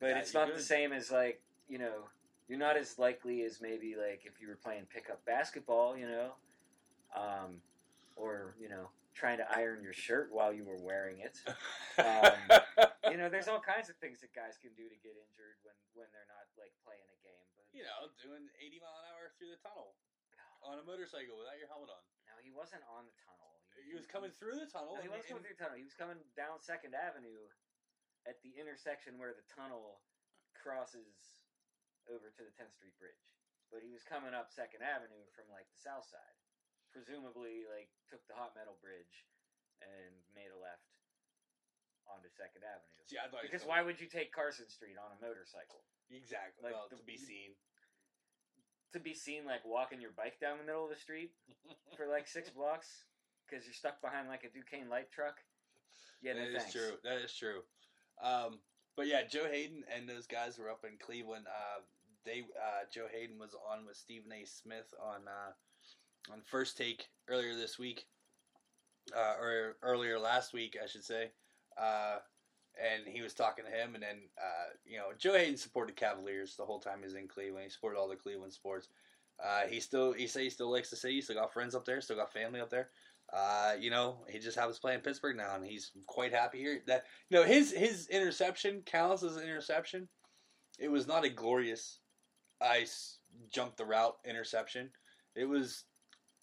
but Yeah, it's not the same as like you know you're not as likely as maybe like if you were playing pickup basketball, you know, um, or you know trying to iron your shirt while you were wearing it. um, you know, there's all kinds of things that guys can do to get injured when when they're not like playing a game. But you know, doing 80 mile an hour through the tunnel on a motorcycle without your helmet on. no, he wasn't on the tunnel. He was coming through the tunnel. No, he was coming through the tunnel. He was coming down Second Avenue at the intersection where the tunnel crosses over to the 10th Street Bridge. But he was coming up Second Avenue from like the south side. Presumably, like took the Hot Metal Bridge and made a left onto Second Avenue. See, I thought Because why would you take Carson Street on a motorcycle? Exactly. like well, the- to be seen. to be seen like walking your bike down the middle of the street for like six blocks because you're stuck behind like a Duquesne light truck. Yeah, no That is true. That is true. Um, but yeah, Joe Haden and those guys were up in Cleveland. Uh, they uh, Joe Haden was on with Stephen A. Smith on uh, on First Take earlier this week, uh, or earlier last week, I should say. Uh, and he was talking to him, and then uh, you know Joe Haden supported Cavaliers the whole time he was in Cleveland. He supported all the Cleveland sports. Uh, he still he said he still likes the city. He still got friends up there. Still got family up there. Uh, you know, he just happens to play in Pittsburgh now, and he's quite happy here. That you know, his his interception counts as an interception. It was not a glorious ice jump the route interception. It was,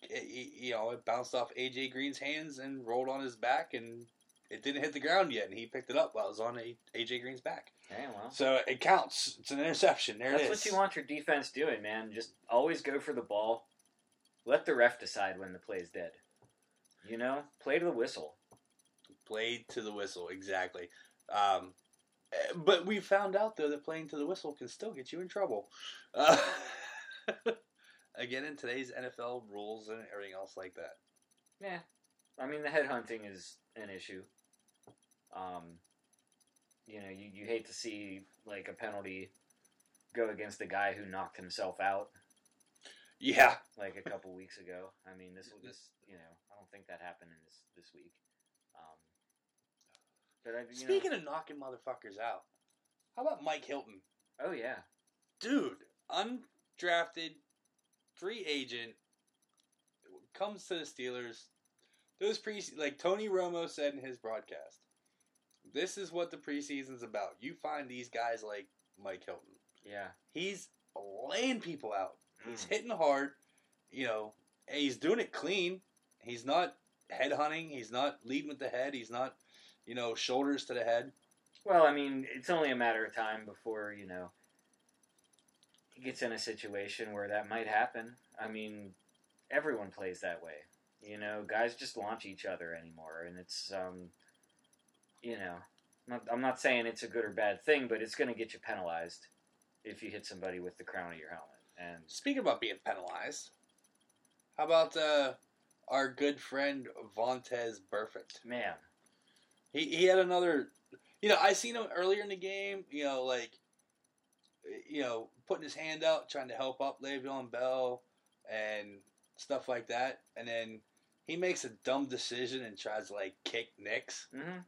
it, you know, it bounced off AJ Green's hands and rolled on his back, and it didn't hit the ground yet, and he picked it up while it was on AJ Green's back. Well, So it counts. It's an interception. There that's it is. what you want your defense doing, man. Just always go for the ball. Let the ref decide when the play is dead. You know, play to the whistle. Play to the whistle, exactly. Um, eh, but we found out though that playing to the whistle can still get you in trouble. Uh, again, in today's NFL rules and everything else like that. Yeah, I mean the headhunting is an issue. Um, you know, you, you hate to see like a penalty go against the guy who knocked himself out Yeah, like a couple weeks ago. I mean, this will this you know, I don't think that happened in this this week. Um, but I, you Speaking know, of knocking motherfuckers out, how about Mike Hilton? oh yeah, Dude, undrafted, free agent, comes to the Steelers. Those pre like Tony Romo said in his broadcast, this is what the preseason's about. You find these guys like Mike Hilton. yeah, He's laying people out. He's Mm. hitting hard, you know, and he's doing it clean. He's not head hunting. He's not leading with the head. He's not, you know, shoulders to the head. Well, I mean, it's only a matter of time before you know he gets in a situation where that might happen. I mean, everyone plays that way. You know, guys just launch each other anymore, and it's um, you know, I'm not, I'm not saying it's a good or bad thing, but it's going to get you penalized if you hit somebody with the crown of your helmet. And Speaking about being penalized, how about uh, our good friend Vontaze Burfict? man, He he had another. You know, I seen him earlier in the game. You know, like, you know, putting his hand out, trying to help up Le'Veon Bell and stuff like that, and then he makes a dumb decision and tries to like kick Nix. hmm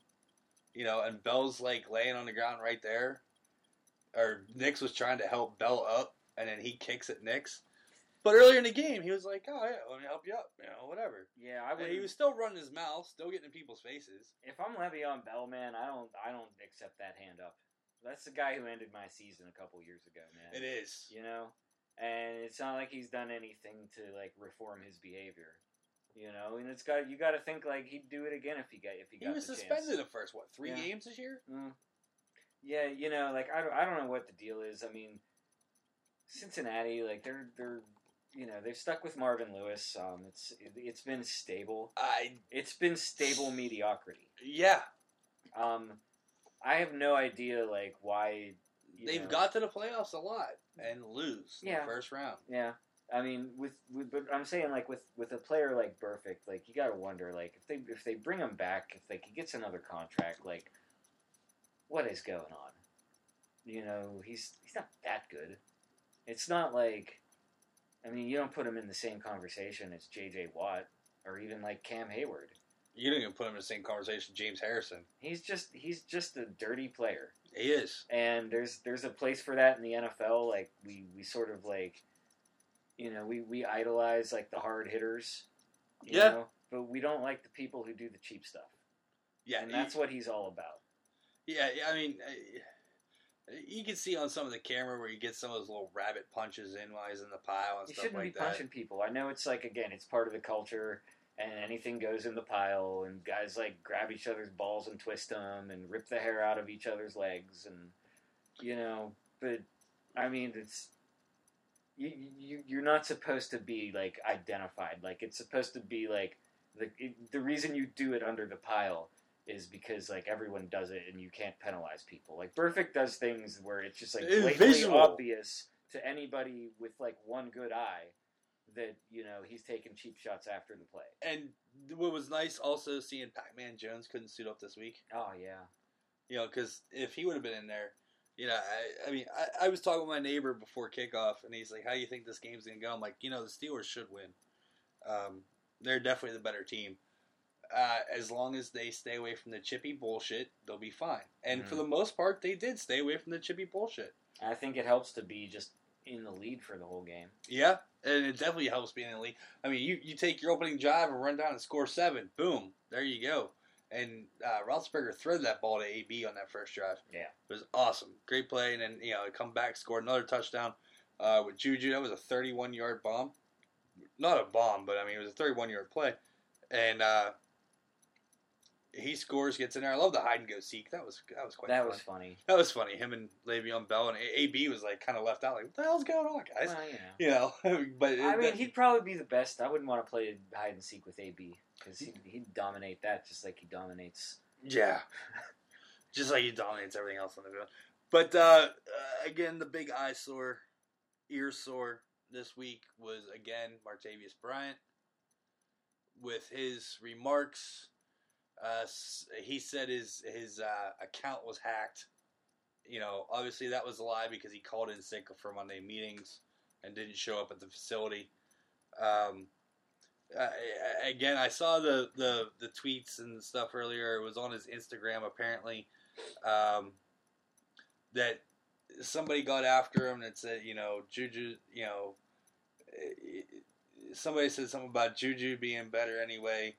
You know, and Bell's like laying on the ground right there, or Nix was trying to help Bell up, and then he kicks at Nix. But earlier in the game, he was like, "Oh yeah, let me help you up," you know, whatever. yeah, I would. he was still running his mouth, still getting in people's faces. if I'm Le'Veon Bell, man, I don't, I don't accept that hand up. That's the guy who ended my season a couple years ago, man. It is. you know and it's not like he's done anything to like reform his behavior you know and it's got you got to think like he'd do it again if he got if he He got was the suspended chance. the first what three Yeah. games this year? Mm. yeah you know like I don't, I don't know what the deal is i mean cincinnati like they're they're you know they've stuck with marvin lewis um it's it, it's been stable I it's been stable mediocrity yeah, um i have no idea like why you they've know- got to the playoffs a lot and lose in Yeah. the first round. Yeah, I mean, with, with but I'm saying like with with a player like Burfict, like you got to wonder like if they if they bring him back, if like he gets another contract, like what is going on? You know, he's he's not that good. It's not like, I mean, you don't put him in the same conversation as J.J. Watt or even like Cam Heyward. You didn't even put him in the same conversation. with James Harrison. He's just he's just a dirty player. He is. and there's there's a place for that in the NFL. Like we we sort of like, you know, we we idolize like the hard hitters, you Yeah. know, but we don't like the people who do the cheap stuff, Yeah, and that's what he's all about. Yeah, I mean, you can see on some of the camera where he gets some of those little rabbit punches in while he's in the pile and You stuff shouldn't be punching people. I know it's like again, it's part of the culture, and anything goes in the pile, and guys like grab each other's balls and twist them, and rip the hair out of each other's legs, and you know. But I mean, it's you, you you're not supposed to be like identified. Like it's supposed to be like the it, the reason you do it under the pile is because like everyone does it and you can't penalize people. Like Burfict does things where it's just like It's blatantly visual. obvious to anybody with like one good eye that you know he's taking cheap shots after the play. And what was nice also seeing Pac-Man Jones couldn't suit up this week. Oh yeah, You know, because if he would have been in there, you know, I, I mean, I, I was talking with my neighbor before kickoff, and he's like, "How do you think this game's gonna go?" I'm like, you know, the Steelers should win. Um, they're definitely the better team. Uh, as long as they stay away from the chippy bullshit, they'll be fine. And for Mhm. the most part, they did stay away from the chippy bullshit. I think it helps to be just in the lead for the whole game. Yeah, and it definitely helps being in the lead. I mean, you, you take your opening drive and run down and score seven, boom, there you go. And uh, Roethlisberger threaded that ball to AB on that first drive. Yeah. it was awesome, great play, and then you know come back, scored another touchdown uh, with Juju. That was a 31 yard bomb, not a bomb, but I mean it was a 31 yard play, and uh, he scores, gets in there. I love the hide and go seek. That was that was quite. that fun. was funny. that was funny. Him and Le'Veon Bell and A- AB was like kind of left out. Like what the hell's going on, guys? Well, you know. You know, but I mean, that- he'd probably be the best. I wouldn't want to play hide and seek with AB because he'd, he'd dominate that just like he dominates. yeah, just like he dominates everything else on the field. But uh, uh, again, the big eyesore, ear sore this week was again Martavis Bryant with his remarks. Uh, he said his his uh, account was hacked. You know, obviously that was a lie because he called in sick for Monday meetings and didn't show up at the facility. Um, uh, again, I saw the, the the tweets and stuff earlier. It was on his Instagram apparently. Um, that somebody got after him and said, you know, Juju, you know, eh, somebody said something about Juju being better anyway.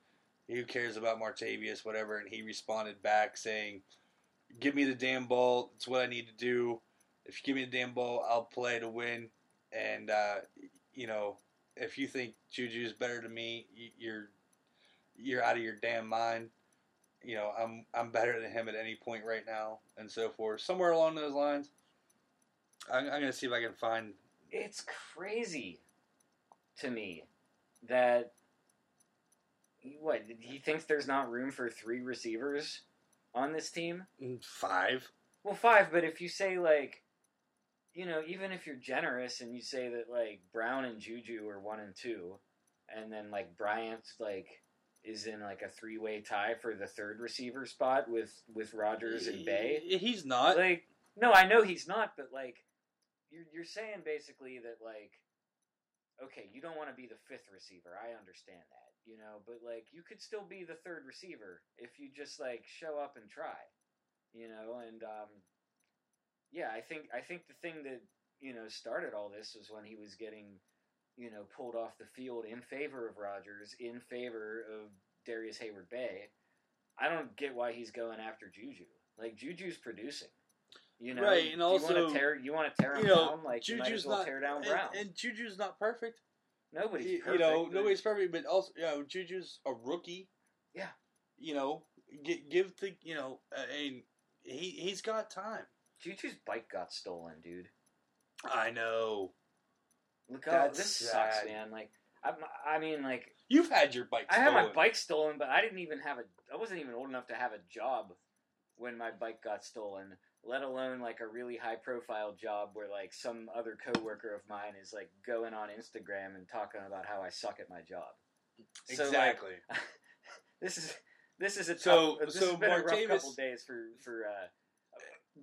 Who cares about Martavis, whatever? And he responded back saying, "Give me the damn ball. It's what I need to do. If you give me the damn ball, I'll play to win." And uh, you know, if you think Juju is better than me, you're you're out of your damn mind. You know, I'm I'm better than him at any point right now, and so forth. Somewhere along those lines, I'm, I'm gonna see if I can find. It's crazy to me that what he thinks there's not room for three receivers on this team. Mm, five. Well, five, but if you say like, you know, even if you're generous and you say that like Brown and Juju are one and two, and then like Bryant like is in like a three way tie for the third receiver spot with with Rogers and Bey. He's not. Like, no, I know he's not, but like, you're you're saying basically that like, okay, you don't want to be the fifth receiver. I understand that, you know, but like, you could still be the third receiver if you just like show up and try, you know, and um, yeah, I think I think the thing that you know started all this was when he was getting. You know, pulled off the field in favor of Rogers, in favor of Darrius Heyward-Bey. I don't get why he's going after Juju. Like Juju's producing. You know, Right, and also you want to tear you want to tear him you know, down, like you might Juju's as well not- tear down and, Brown. and Juju's not perfect. Nobody's you, perfect. you know, but- nobody's perfect, but also, you know, Juju's a rookie. Yeah. You know, give, give the, you know, uh, and he he's got time. Juju's bike got stolen, dude. I know. Look, oh, That's this sucks, sad. man. Like, I, I mean, like, You've had your bike. I had my bike stolen, but I didn't even have a. I wasn't even old enough to have a job when my bike got stolen. Let alone like a really high profile job where like some other coworker of mine is like going on Instagram and talking about how I suck at my job. So, like, Exactly. this is this is a tough, So- this so has been a rough couple days for for uh,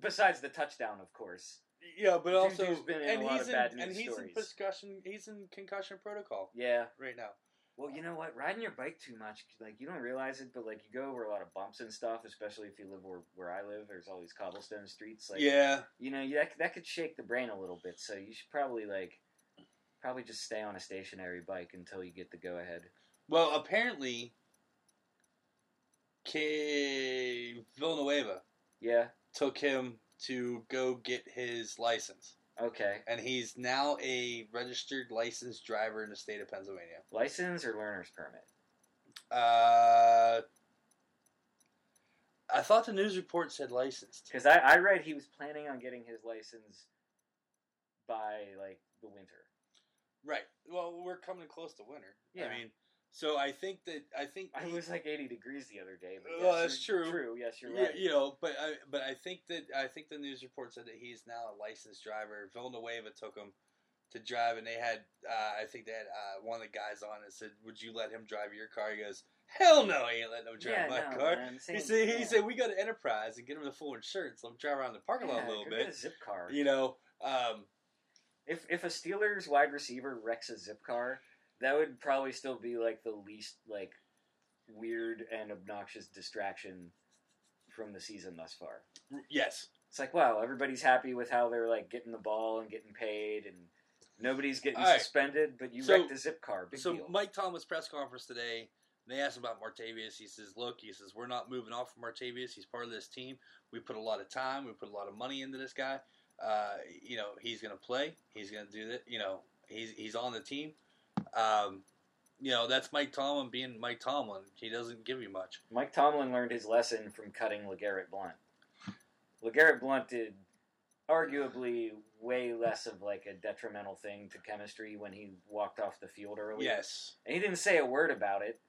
besides the touchdown, of course. yeah, but also, Juju's been in and a lot he's of in, and he's stories. in concussion. He's in concussion protocol Yeah. right now. Well, you know what? Riding your bike too much, like you don't realize it, but like you go over a lot of bumps and stuff, especially if you live where, where I live. There's all these cobblestone streets. Like, yeah, you know, that that could shake the brain a little bit. So you should probably like probably just stay on a stationary bike until you get the go ahead. Well, apparently, K- Villanueva Yeah. took him to go get his license, Okay. and he's now a registered licensed driver in the state of Pennsylvania. License or learner's permit? Uh, I thought the news report said licensed. Because I, I read he was planning on getting his license by like the winter. Right. Well, we're coming close to winter. Yeah. I mean, So I think that I think I he- was like 80 degrees the other day. But Well, yes, that's true. True. Yes, you're Yeah, right. you know, but I but I think that I think the news report said that he's now a licensed driver. Villanueva took him to drive, and they had uh, I think they had uh, one of the guys on and said, "Would you let him drive your car?" He goes, "Hell no, I ain't letting him drive Yeah, my no, car." man, He said, "He yeah. said we got to Enterprise and get him the full insurance. Let him drive around the parking lot a little bit." A zip car. You know, um, If if a Steelers wide receiver wrecks a zip car, that would probably still be like the least like weird and obnoxious distraction from the season thus far. yes, It's like wow, everybody's happy with how they're like getting the ball and getting paid, and nobody's getting right. suspended. But you So- wrecked a zip car, big so deal. Mike Thomas press conference today. They asked about Martavis. He says, "Look, he says we're not moving off from Martavis. He's part of this team. We put a lot of time. We put a lot of money into this guy. Uh, you know, he's going to play. He's going to do that. You know, he's he's on the team. Um, you know, that's Mike Tomlin being Mike Tomlin. He doesn't give you much. Mike Tomlin learned his lesson from cutting LeGarrette Blunt. LeGarrette Blunt did arguably way less of like a detrimental thing to chemistry when he walked off the field early. Yes, And he didn't say a word about it.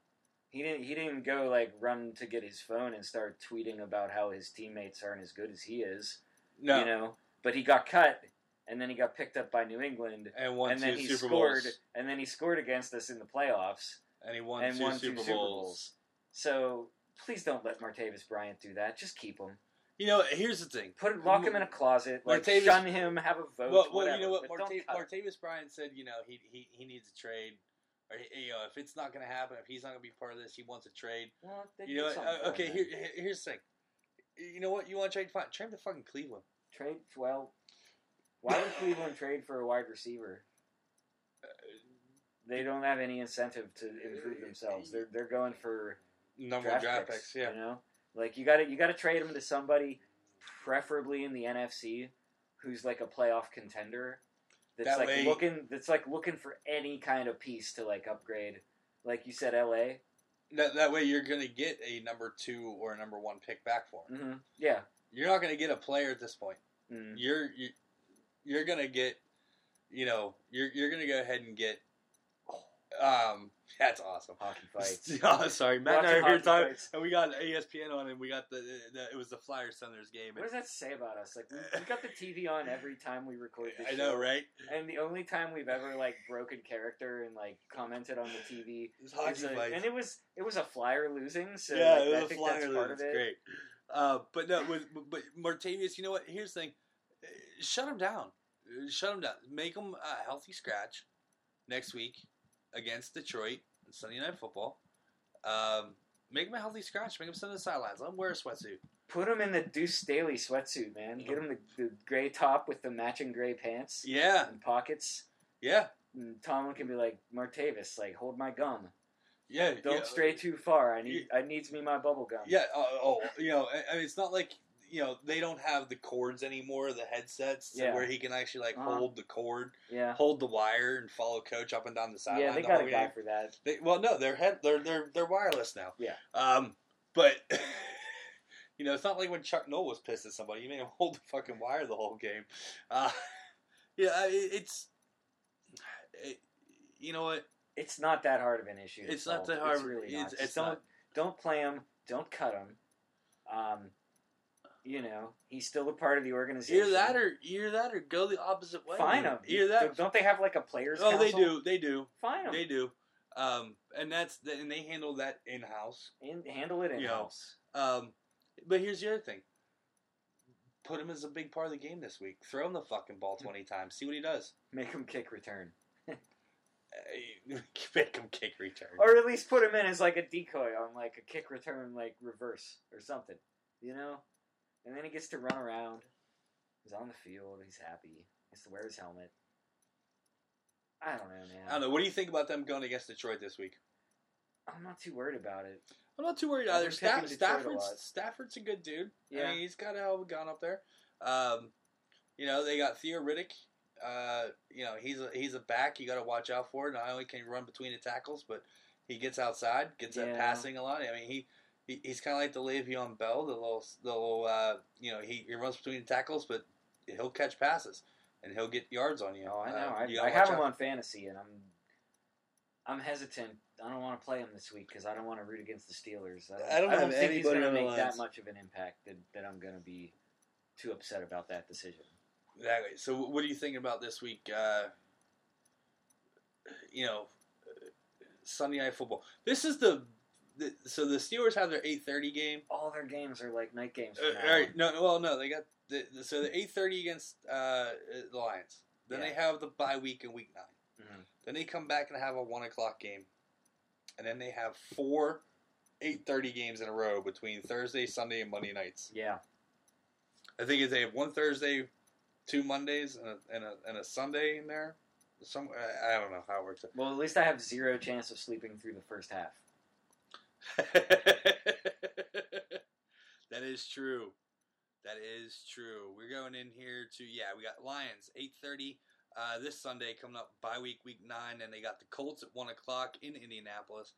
He didn't he didn't go like run to get his phone and start tweeting about how his teammates aren't as good as he is. no, You know? But he got cut and then he got picked up by New England and won and two then he Super scored Bowls, and then he scored against us in the playoffs. and he won, and two, won two Super, Super Bowls. Bowls. So please don't let Martavis Bryant do that. Just keep him. You know, here's the thing. Put lock him in a closet. Like Martavis- shun him. Have a vote. Well, well, whatever, you know what? but don't Marta- cut him. Martavis Bryant said, you know, he he, he needs a trade. Or, you know, if it's not going to happen, if he's not going to be part of this, he wants a trade. Well, You know, uh, okay. Here, here- here's the thing. You know what? You want to trade? Fine. Trade him to fucking Cleveland. trade. Well, why would Cleveland trade for a wide receiver? They don't have any incentive to improve themselves. They're they're going for Number draft, draft picks, picks. Yeah. You know, like you got to you got to trade them to somebody, preferably in the NFC, who's like a playoff contender. That's That like way- looking. That's like looking for any kind of piece to like upgrade. Like you said, L.A. That, that way, you're going to get a number two or a number one pick back for him. hmm Yeah. You're not going to get a player at this point. Mm. You're you, you're going to get. You know, you're you're going to go ahead and get. Um, that's awesome. Hockey fights. oh, sorry, Matt and I Watching are here talking, fights. and we got ESPN on, and we got the, the it was the Flyers Senators game. What does that say about us? Like we, we got the TV on every time we record this I know, show, right? And the only time we've ever like broken character and like commented on the TV, It's hockey is a- fights. and it was it was a flyer losing. So yeah, like, it was I a think Flyer that's part of lose. it. Great. Uh, but no, with but Martavis, you know what? Here's the thing: shut him down. Shut him down. Make him a healthy scratch next week against Detroit on Sunday Night Football. Um, make him a healthy scratch. Make him sit on the sidelines. Let him wear a sweatsuit. Put him in the Deuce Staley sweatsuit, man. Get him the, the gray top with the matching gray pants Yeah, and pockets. yeah, And Tomlin can be like Martavis, like hold my gum. yeah. Don't yeah. stray too far. I need I needs me my bubble gum. Yeah. Uh, oh, you know, I- I mean, it's not like you know they don't have the cords anymore, the headsets, Yeah. where he can actually like Uh-huh. hold the cord, yeah. hold the wire, and follow coach up and down the sideline. Yeah, they the got a guy for that. They, well, no, they're head, they're they're they're wireless now. Yeah. Um, but you know, it's not like when Chuck Noll was pissed at somebody. You made him hold the fucking wire the whole game. Uh, yeah, it, it's. It, you know what? It's not that hard of an issue. It's not that hard. It's really not. It's- it's don't not. don't play him. Don't cut him. Um, you know, he's still a part of the organization. Either that or either that or go the opposite way. fine him. Either that. Don't they have like a players? Oh, they do. They do. Fine them. They do. Um, and that's and they handle that in house. and handle it in house. Um, but here's the other thing. Put him as a big part of the game this week. Throw him the fucking ball twenty times. See what he does. Make him kick return, Make him kick return. or at least put him in as like a decoy on like a kick return like reverse or something. You know, and then he gets to run around. He's on the field. He's happy. He has to wear his helmet. I don't know, man. I don't know. What do you think about them going against Detroit this week? I'm not too worried about it. I'm not too worried I've either. Staff, Detroit a Stafford's a good dude. Yeah. I mean, he's got a hell of a gun up there. Um, you know, they got Theo Riddick. Uh, you know, he's a he's a back. You got to watch out for. Not only can he run between the tackles, but he gets outside, gets that Yeah. passing a lot. I mean, he. He he's kind of like the Le'Veon Bell, the little, the little, uh, you know, he, he runs between the tackles, but he'll catch passes and he'll get yards on you. Oh, I know. Uh, I, I have him out. on fantasy, and I'm I'm hesitant. I don't want to play him this week because I don't want to root against the Steelers. I don't have think he's going to make that much of an impact that, that I'm going to be too upset about that decision. Exactly. So, what are you thinking about this week? Uh, you know, uh, Sunday night football. This is the, the so the Steelers have their eight thirty game. All their games are like night games. Uh, all right, no, well, no, they got the, the so the eight thirty against uh, the Lions. Then they have the bye week in week nine. Mhm. Then they come back and have a one o'clock game, and then they have four eight thirty games in a row between Thursday, Sunday, and Monday nights. Yeah. I think it's they have one Thursday, two Mondays, and a, and a, and a Sunday in there. Some I I don't know how it works. Well, at least I have zero chance of sleeping through the first half. that is true. That is true. We're going in here to yeah. We got Lions eight thirty uh, this Sunday coming up bye week week nine, and they got the Colts at one o'clock in Indianapolis.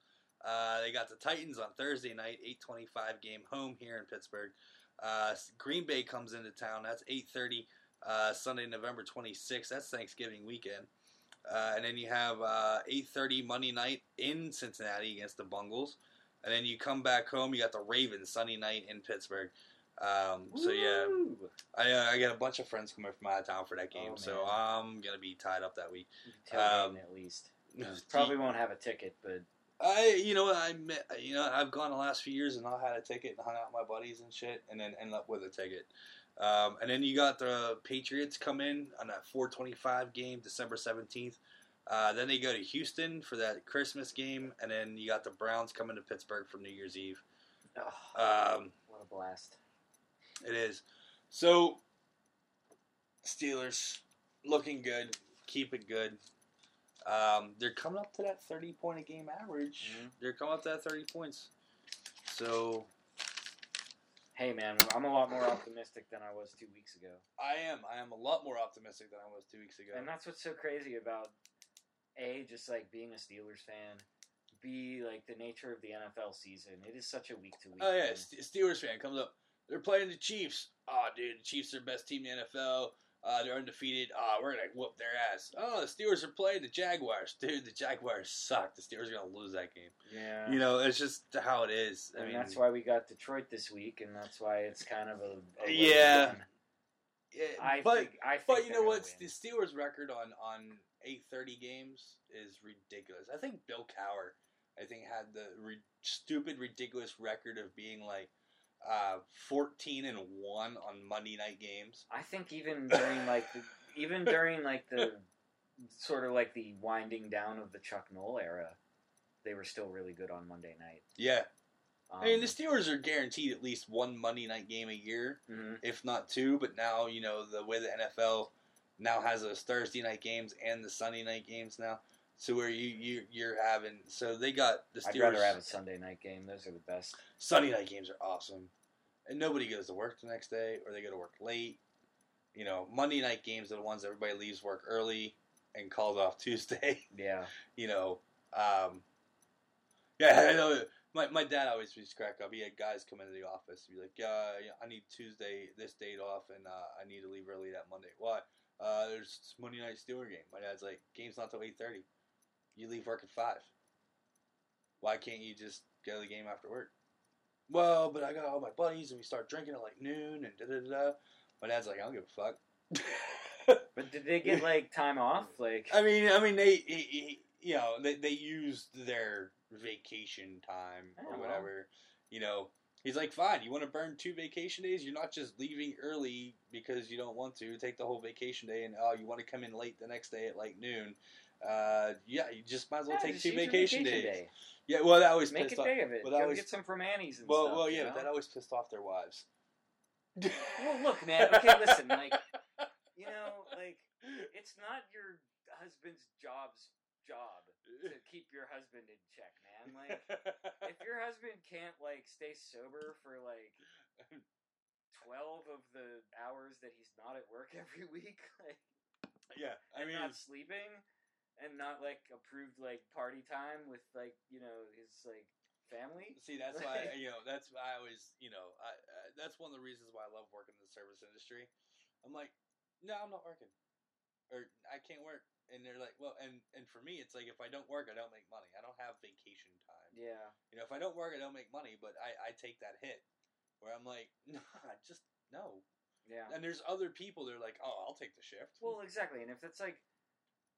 Uh, they got the Titans on Thursday night eight twenty five game home here in Pittsburgh. Uh, Green Bay comes into town. That's eight thirty uh, Sunday November twenty sixth. That's Thanksgiving weekend. Uh, and then you have uh, 8.30 Monday night in Cincinnati against the Bungles. And then you come back home, you got the Ravens Sunday night in Pittsburgh. Um, so, yeah, I, uh, I got a bunch of friends coming from out of town for that game. Oh, so man. I'm going to be tied up that week. Tailgating Um, at least. Probably won't have a ticket, but I, you know, I, met, you know, I've gone the last few years and not had a ticket and hung out with my buddies and shit, and then end up with a ticket. Um, and then you got the Patriots come in on that 425 game, December 17th. Uh, then they go to Houston for that Christmas game, and then you got the Browns coming to Pittsburgh for New Year's Eve. oh, Um, what a blast! it is. So, Steelers looking good, keep it good. Um, they're coming up to that 30 point a game average. Mhm. They're coming up to that 30 points. So, Hey, man, I'm a lot more optimistic than I was two weeks ago. I am. I am a lot more optimistic than I was two weeks ago. And that's what's so crazy about a just like being a Steelers fan. B like the nature of the NFL season. It is such a week to week. oh yeah, St- Steelers fan comes up. They're playing the Chiefs. Oh, dude, the Chiefs are the best team in the NFL. Uh, they're undefeated. Oh, we're gonna whoop their ass. Oh, the Steelers are playing the Jaguars. Dude, the Jaguars suck. The Steelers are gonna lose that game. Yeah. You know, it's just how it is. I and mean, that's why we got Detroit this week, and that's why it's kind of a, a. Yeah. yeah, I but think, I think but you know gonna what? win. The Steelers' record on on eight thirty games is ridiculous. I think Bill Cowher, I think, had the re- stupid, ridiculous record of being like uh, fourteen and one on Monday night games. I think even during like the, even during like the sort of like the winding down of the Chuck Noll era, they were still really good on Monday night. Yeah, Um, I mean the Steelers are guaranteed at least one Monday night game a year, mhm. if not two. But now you know the way the NFL now has those Thursday night games and the Sunday night games now. So where you you you're having so they got the Steelers. I'd rather have a Sunday night game. Those are the best. Sunday night games are awesome, and nobody goes to work the next day or they go to work late. You know, Monday night games are the ones everybody leaves work early and calls off Tuesday. Yeah. you know, um, yeah, I know. My, my dad always used to crack up. He had guys come into the office and be like, "Yeah, I need Tuesday this date off, and uh, I need to leave early that Monday." Why? Uh, there's Monday night Steeler game. My dad's like, "Game's not till eight thirty. You leave work at five. Why can't you just go to the game after work?" Well, but I got all my buddies, and we start drinking at like noon, and da da da. My dad's like, "I don't give a fuck." But did they get like time off? Like I mean, I mean, they, he, he, you know, they, they used their vacation time Oh, or well. whatever. You know, he's like, fine. You want to burn two vacation days? You're not just leaving early because you don't want to. Take the whole vacation day, and oh, you want to come in late the next day at like noon. Uh, yeah, you just might as well yeah, take two your vacation, days. day. Yeah, well, that always Make pissed a off. day of it. well, Go always- get some from Annie's and Well, stuff. well, yeah, you but that always pissed off their wives. Well, look, man. Okay, listen. Like, you know, like it's not your husband's job's job to keep your husband in check, man. Like, if your husband can't like stay sober for like twelve of the hours that he's not at work every week, like, yeah, I and mean, not sleeping, and not like approved like party time with like you know his like family. See, that's why you know. That's why I always, you know, I, uh, that's one of the reasons why I love working in the service industry. I'm like, no, I'm not working. Or I can't work. And they're like, well, and and for me, it's like if I don't work, I don't make money. I don't have vacation time. Yeah. You know, if I don't work, I don't make money. But I I take that hit where I'm like, nah, just no. Yeah. And there's other people. They're like, oh, I'll take the shift. Well, exactly. And if it's like,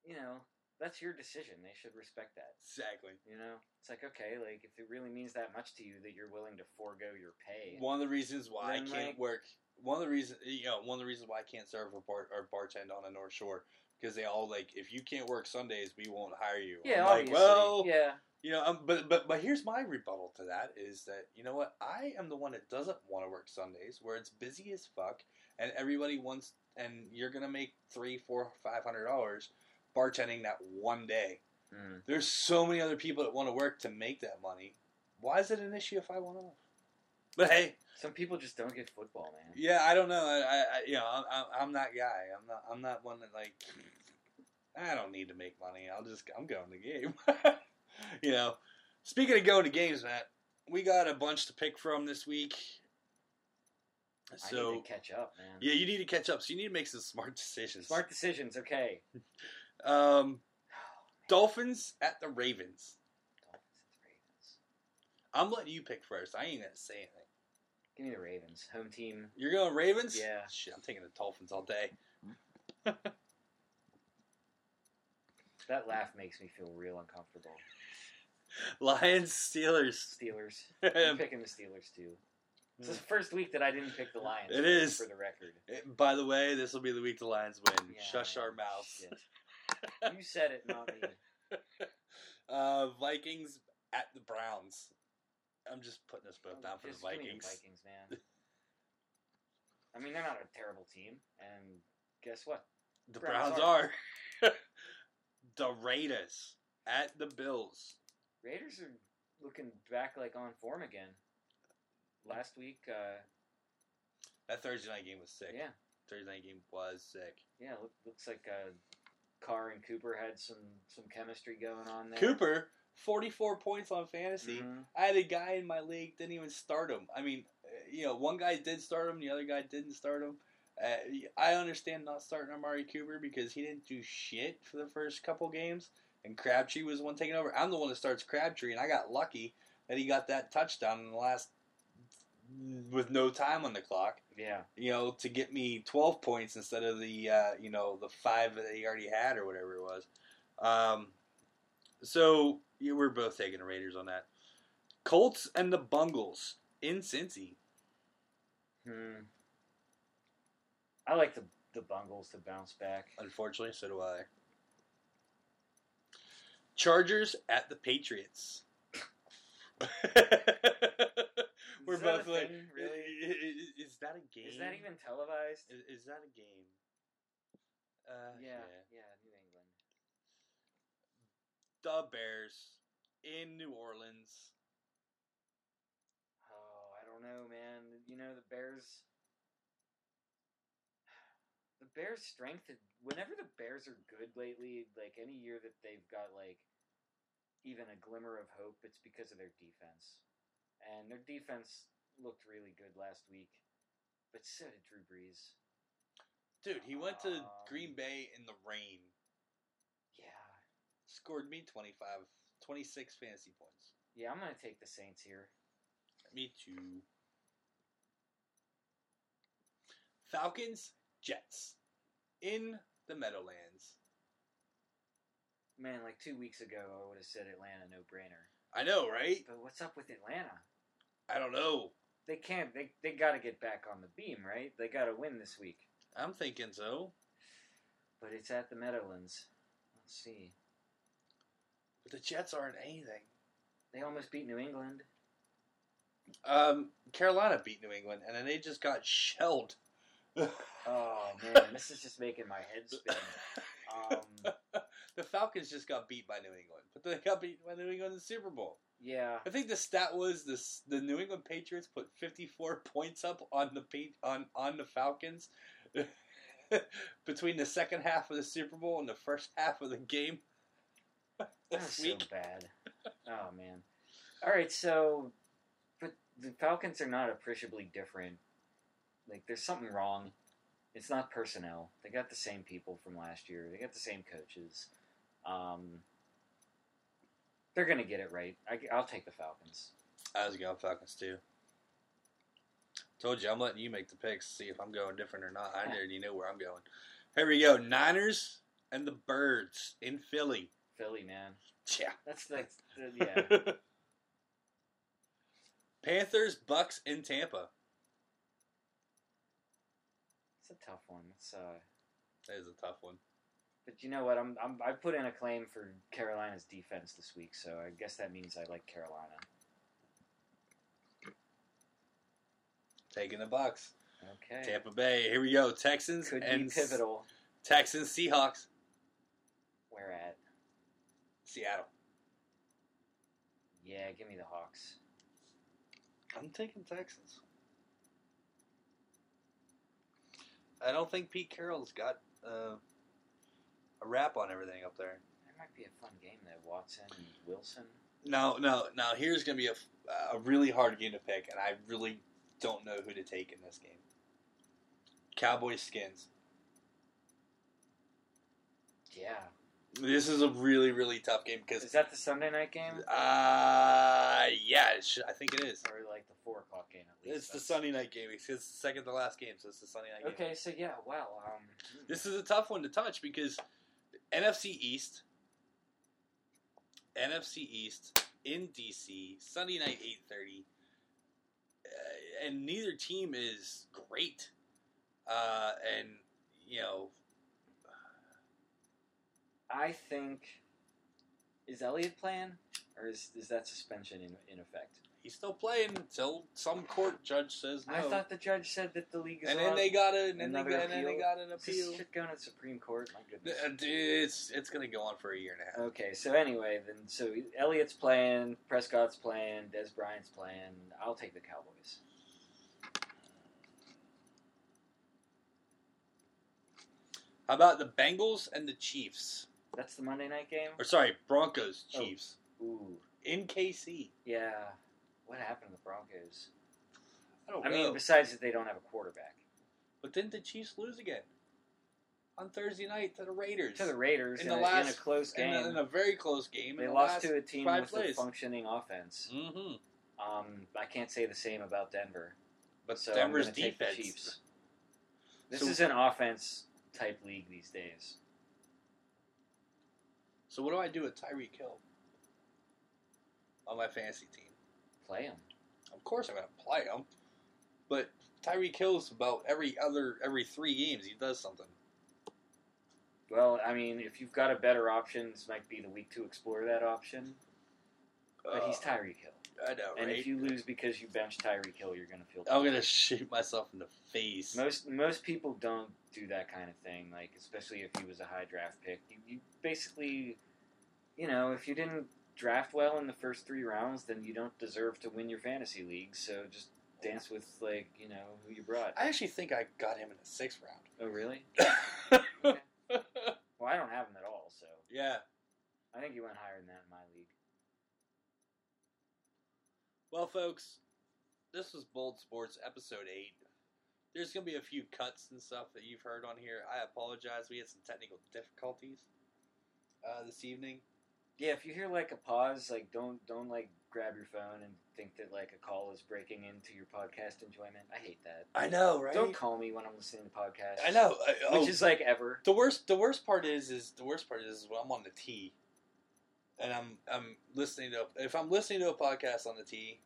you know, that's your decision. They should respect that. exactly. You know, it's like okay, like if it really means that much to you that you're willing to forego your pay. One of the reasons why I can't like- work. One of the reasons, you know, one of the reasons why I can't serve or, bar, or bartend on the North Shore because they all like, if you can't work Sundays, we won't hire you. yeah, I'm like, obviously. well, yeah. you know, um, but but but here's my rebuttal to that is that you know what I am the one that doesn't want to work Sundays where it's busy as fuck and everybody wants and you're gonna make three, four, five hundred dollars bartending that one day. Mm. There's so many other people that want to work to make that money. Why is it an issue if I want off? But hey, Some people just don't get football, man. yeah, I don't know. I, I you know, I'm, I'm, that guy. I'm not. I'm not one that like. I don't need to make money. I'll just. I'm going to game. you know. Speaking of going to games, Matt, we got a bunch to pick from this week. I So need to catch up, man. yeah, you need to catch up. So you need to make some smart decisions. Smart decisions, okay. Um, Dolphins at the Ravens. Dolphins and Ravens. I'm letting you pick first. I ain't gonna say anything. Give me the Ravens. Home team. You're going Ravens? Yeah. Shit, I'm taking the Dolphins all day. That laugh makes me feel real uncomfortable. Lions, Steelers. Steelers. I'm picking the Steelers too. This is the first week that I didn't pick the Lions. It for- is. for the record. Eh, By the way, this will be the week the Lions win. Yeah, Shush our mouths. You said it, not me. Uh, Vikings at the Browns. I'm just putting us both down for the give me Vikings. Vikings, man. I mean, they're not a terrible team, and guess what? The Browns Browns are. the Raiders at the Bills. Raiders are looking back like on form again. Last week, uh, That Thursday night game was sick. yeah, Thursday night game was sick. yeah, look, looks like uh, Carr and Cooper had some some chemistry going on there. Cooper, 44 points on fantasy. Mhm. I had a guy in my league didn't even start him. I mean, uh, you know, one guy did start him, the other guy didn't start him. Uh, I understand not starting Amari Cooper because he didn't do shit for the first couple games, and Crabtree was the one taking over. I'm the one that starts Crabtree, and I got lucky that he got that touchdown in the last with no time on the clock. Yeah, You know, to get me 12 points instead of the uh, you know the five that he already had or whatever it was. Um, so yeah, we're both taking the Raiders on that. Colts and the Bungles in Cincy. hmm. I like the the Bungles to bounce back. Unfortunately, so do I. Chargers at the Patriots. we're Is both like, thing, really? "I- i- Is that a game? Is that even televised? Is, is that a game? Uh, yeah, yeah, England. The Bears in New Orleans. Oh, I don't know, man. You know the Bears. The Bears' strength. Whenever the Bears are good lately, like any year that they've got like even a glimmer of hope, it's because of their defense. And their defense looked really good last week, but so did Drew Brees. Dude, he went to Um, Green Bay in the rain. Scored me 25, 26 fantasy points. yeah. I'm gonna take the Saints here. Me too. Falcons, Jets. In the Meadowlands. Man, like two weeks ago, I would have said Atlanta, no brainer. I know, right? But what's up with Atlanta? I don't know. They can't. They they got to get back on the beam, right? They got to win this week. I'm thinking so. But it's at the Meadowlands. Let's see. But the Jets aren't anything. They almost beat New England. Um, Carolina beat New England, and then they just got shelled. Oh man, this is just making my head spin. Um, the Falcons just got beat by New England, but they got beat by New England in the Super Bowl. yeah, I think the stat was this: the New England Patriots put 54 points up on the on on the Falcons between the second half of the Super Bowl and the first half of the game. That's so bad. Oh man. All right, so, but the Falcons are not appreciably different. Like, there's something wrong. It's not personnel. They got the same people from last year. They got the same coaches. Um, they're going to get it right. I, will take the Falcons. I was going Falcons too. Told you, I'm letting you make the picks. See if I'm going different or not. I already know where I'm going. Here we go. Niners and the Birds in Philly. Philly, man. Yeah. That's that's yeah. Panthers, Bucks in Tampa. It's a tough one. It's uh. That is a tough one. But you know what? I'm, I'm I put in a claim for Carolina's defense this week, so I guess that means I like Carolina. Taking the Bucks. Okay. Tampa Bay. Here we go. Texans Could and be pivotal. Texans, Seahawks, Where at? Seattle. Yeah, give me the Hawks. I'm taking Texans. I don't think Pete Carroll's got uh, a wrap on everything up there. That might be a fun game though. Watson and Wilson. No, no, no. Here's going to be a, a really hard game to pick, and I really don't know who to take in this game. Cowboys Skins. Yeah. This is a really, really tough game because Is that the Sunday night game? uh, yeah, should, I think it is. Or like the four o'clock game at least? It's the Sunday night game. It's the second to last game, so it's the Sunday night game. Okay, so yeah, wow. Um, This is a tough one to touch because NFC East, NFC East in DC, Sunday night eight thirty, uh, and neither team is great. Uh, and you know, I think is Elliott playing, or is is that suspension in in effect? he's still playing until some court judge says no. I thought the judge said that the league is and then they got a, and then they got, and then they got an Is this appeal. shit going to the Supreme Court. My goodness. Uh, It's it's gonna go on for a year and a half. Okay, so anyway, then so Elliott's playing, Prescott's playing, Dez Bryant's playing. I'll take the Cowboys. How about the Bengals and the Chiefs? That's the Monday night game. Or sorry, Broncos Oh. Chiefs Ooh, in KC. yeah. What happened to the Broncos? I don't I know. mean, besides that they don't have a quarterback. But didn't the Chiefs lose again on Thursday night to the Raiders? To the Raiders In in, the a, in a last- close in game, a, in a very close game. they in the lost last to a team with plays. a functioning offense. Mm-hmm. Um, I can't say the same about Denver. But So Denver's I'm gonna take defense. the Chiefs. This So- is an offense type league these days. So what do I do with Tyreek Hill on my fantasy team? Play him. Of course, I'm going to play him, but Tyreek Hill's about every other every three games he does something. Well, I mean, if you've got a better option, this might be the week to explore that option. But he's Uh, Tyreek Hill. I know, And right? if you lose because you bench Tyreek Hill, you're going to feel. I'm gonna shoot myself in the face. Most most people don't do that kind of thing. Like especially if he was a high draft pick, you, you basically, you know, if you didn't draft well in the first three rounds, then you don't deserve to win your fantasy league. So just dance with like you know who you brought. I actually think I got him in the sixth round. Oh really? Well, I don't have him at all. So yeah. I think he went higher than that in my league. Well, folks, this was Bold Sports episode eight. There's gonna be a few cuts and stuff that you've heard on here. I apologize. We had some technical difficulties uh, this evening. Yeah, if you hear like a pause, like don't don't like grab your phone and think that like a call is breaking into your podcast enjoyment. I hate that. I know, right? Don't call me when I'm listening to podcasts. I know. I, oh, Which is like ever. the worst. The worst part is, is the worst part is, is when I'm on the tee, and I'm I'm listening to. If I'm listening to a podcast on the tee,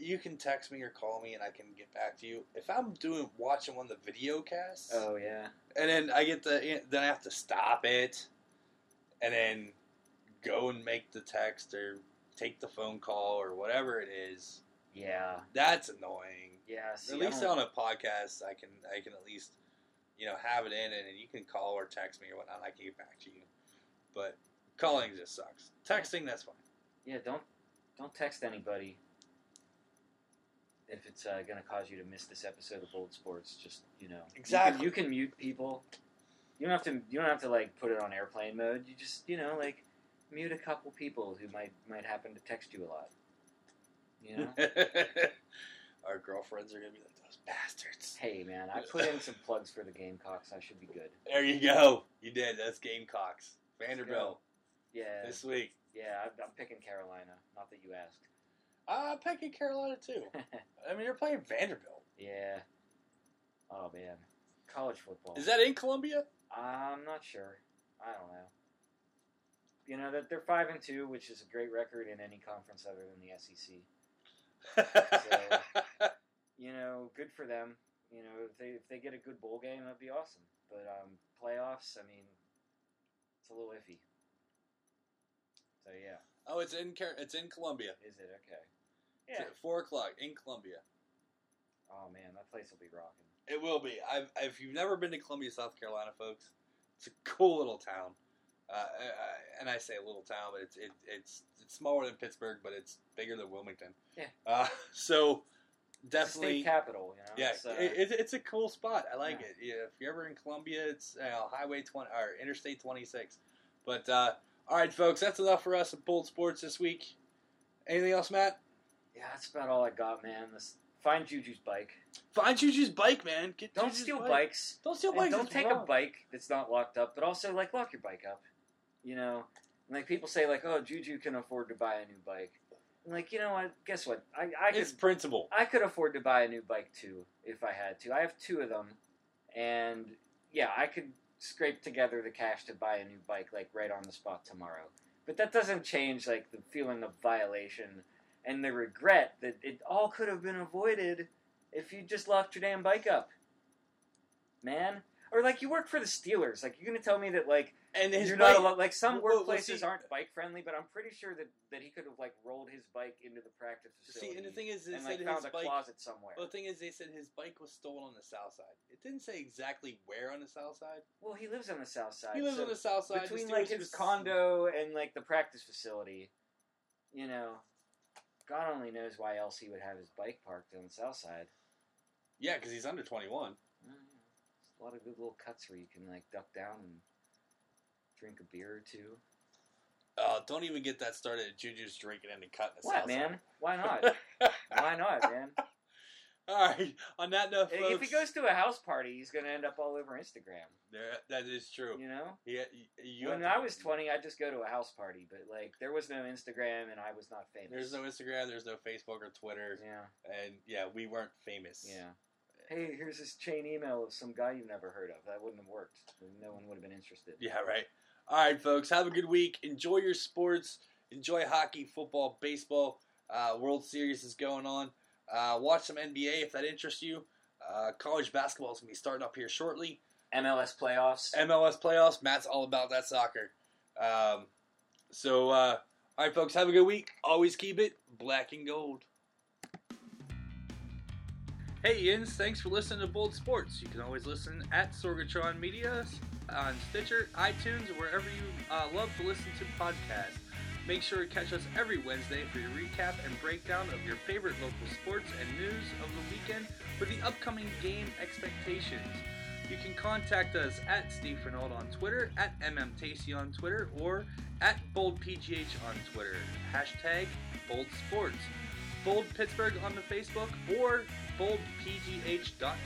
you can text me or call me, and I can get back to you. If I'm doing watching one of the video casts, Oh yeah. and then I get the then I have to stop it, and then go and make the text or take the phone call or whatever it is. Yeah. That's annoying. Yeah. See, at least on a podcast, I can I can at least you know have it in, and you can call or text me or whatnot. and I can get back to you. But calling just sucks. Texting that's fine. yeah, don't don't text anybody if it's uh, going to cause you to miss this episode of Bold Sports. Just you know, you can- Exactly. You can, mute people. You don't have to. You don't have to like put it on airplane mode. You just you know like mute a couple people who might might happen to text you a lot. You know. Our girlfriends are gonna be like those bastards. Hey man, I put in some plugs for the Gamecocks. I should be good. There you go. You did. That's Gamecocks. Vanderbilt Yeah, this week. yeah. I'm, I'm picking Carolina. Not that you asked. I'm picking Carolina too. I mean, you're playing Vanderbilt. yeah. Oh man, college football. Is that in Columbia? I'm not sure. I don't know. You know that they're five and two, which is a great record in any conference other than the SEC. You know, good for them. You know, if they if they get a good bowl game, that'd be awesome. But um, playoffs, I mean, it's a little iffy. So yeah, oh, it's in Car- it's in Columbia. is it okay? It's Yeah. four o'clock in Columbia. Oh man, that place will be rocking. It will be. I've, if you've never been to Columbia, South Carolina, folks, it's a cool little town. Uh, I- and I say a little town, but it's it, it's it's smaller than Pittsburgh, but it's bigger than Wilmington. Yeah. Uh, so definitely, state capital, you know. yeah, It's, uh, it, it, it's a cool spot. I like Yeah. it. Yeah, if you're ever in Columbia, it's you know, Highway twenty or Interstate twenty six. But uh, all right, folks, that's enough for us at Bold Sports this week. Anything else, Matt? Yeah, that's about all I got, man. This find Juju's bike. Find Juju's bike, man. Get Don't Juju's steal bike. bikes. Don't steal And bikes. don't it's take wrong. a bike that's not locked up, but also like lock your bike up. You know, and, like people say, like, oh, Juju can afford to buy a new bike. And like, you know what? Guess what? I I could It's principle. I could afford to buy a new bike too if I had to. I have two of them, and yeah, I could scrape together the cash to buy a new bike like right on the spot tomorrow. But that doesn't change like the feeling of violation and the regret that it all could have been avoided if you just locked your damn bike up, man. Or like you work for the Steelers, like you're gonna tell me that like And you're bike, not allowed, like some Well, well, workplaces see- aren't bike friendly, but I'm pretty sure that, that he could have like rolled his bike into the practice facility See, and the thing is, they and said like found his a bike. closet somewhere. Well, the thing is, they said his bike was stolen on the south side. It didn't say exactly where on the south side. Well, he lives on the south side. He lives so on the south side. The between like his was- condo and like the practice facility. You know, God only knows why else he would have his bike parked on the south side. Yeah, because he's under twenty-one. Uh, There's a lot of good little cuts where you can like duck down and drink a beer or two. Uh, don't even get that started. at Juju's drinking and cut in the What man? Why not? why not, man? All right. On that note, folks, If he goes to a house party, he's gonna end up all over Instagram. there, that is true. You know. Yeah, when I was 20, I'd just go to a house party, but like there was no Instagram and I was not famous. There's no Instagram. There's no Facebook or Twitter, Yeah, and yeah, we weren't famous. yeah. Hey, here's this chain email of some guy you've never heard of. That wouldn't have worked. No one would have been interested. Yeah, right. All right, folks. Have a good week. Enjoy your sports. Enjoy hockey, football, baseball. Uh, World Series is going on. Uh, watch some NBA if that interests you. Uh, college basketball is going to be starting up here shortly. MLS playoffs. MLS playoffs. Matt's all about that soccer. Um, so, uh, all right, folks. Have a good week. Always keep it black and gold. Hey, Yins. Thanks for listening to Bold Sports. You can always listen at Sorgatron Media on Stitcher, iTunes, or wherever you uh, love to listen to podcasts. Make sure to catch us every Wednesday for your recap and breakdown of your favorite local sports and news of the weekend for the upcoming game expectations. You can contact us at Steve Renault on Twitter, at MMTacy on Twitter, or at BoldPGH on Twitter. Hashtag Bold Sports. Bold Pittsburgh on the Facebook or boldpgh.com.